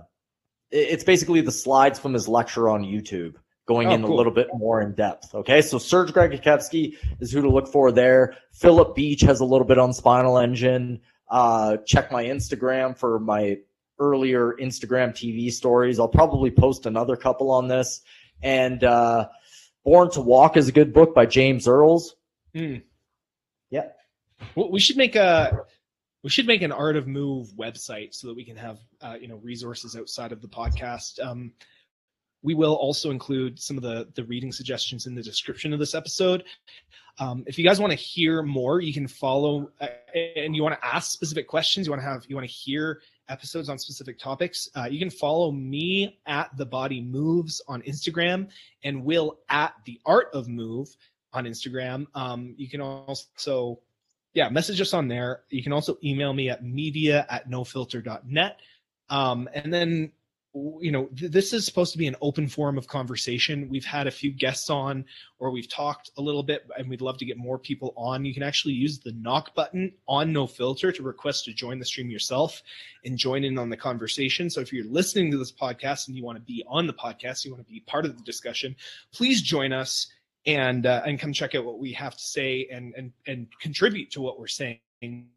it's basically the slides from his lecture on YouTube, going oh, in cool. a little bit more in depth. Okay, so Serge Gracovetsky is who to look for there. Philip Beach has a little bit on spinal engine. Uh, check my Instagram for my earlier Instagram TV stories. I'll probably post another couple on this. And uh, Born to Walk is a good book by James Earls. Mm. Yeah. Well, we should make a we should make an art of move website so that we can have uh, you know resources outside of the podcast. Um, we will also include some of the the reading suggestions in the description of this episode. Um, if you guys want to hear more you can follow uh, and you want to ask specific questions you want to have you want to hear episodes on specific topics uh, you can follow me at the body moves on instagram and will at the art of move on instagram. Um, you can also yeah, message us on there. You can also email me at media at nofilter.net. Um, and then, you know, th- this is supposed to be an open forum of conversation. We've had a few guests on, or we've talked a little bit, and we'd love to get more people on. You can actually use the knock button on No Filter to request to join the stream yourself and join in on the conversation. So if you're listening to this podcast and you want to be on the podcast, you want to be part of the discussion, please join us and uh, and come check out what we have to say and and and contribute to what we're saying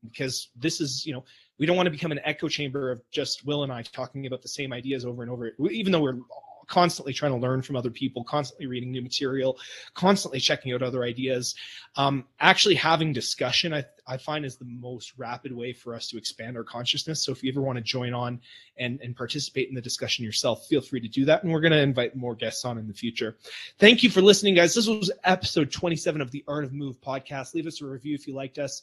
because this is you know we don't want to become an echo chamber of just Will and I talking about the same ideas over and over even though we're constantly trying to learn from other people, constantly reading new material, constantly checking out other ideas. Um, actually having discussion, I, I find is the most rapid way for us to expand our consciousness. So if you ever want to join on and, and participate in the discussion yourself, feel free to do that. And we're going to invite more guests on in the future. Thank you for listening, guys. This was episode 27 of the Art of Move podcast. Leave us a review if you liked us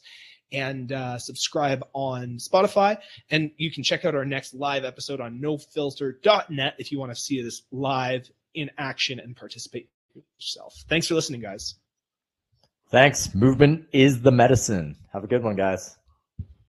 and uh, subscribe on Spotify. And you can check out our next live episode on nofilter.net if you want to see this live in action and participate yourself. Thanks for listening, guys. Thanks. Movement is the medicine. Have a good one, guys.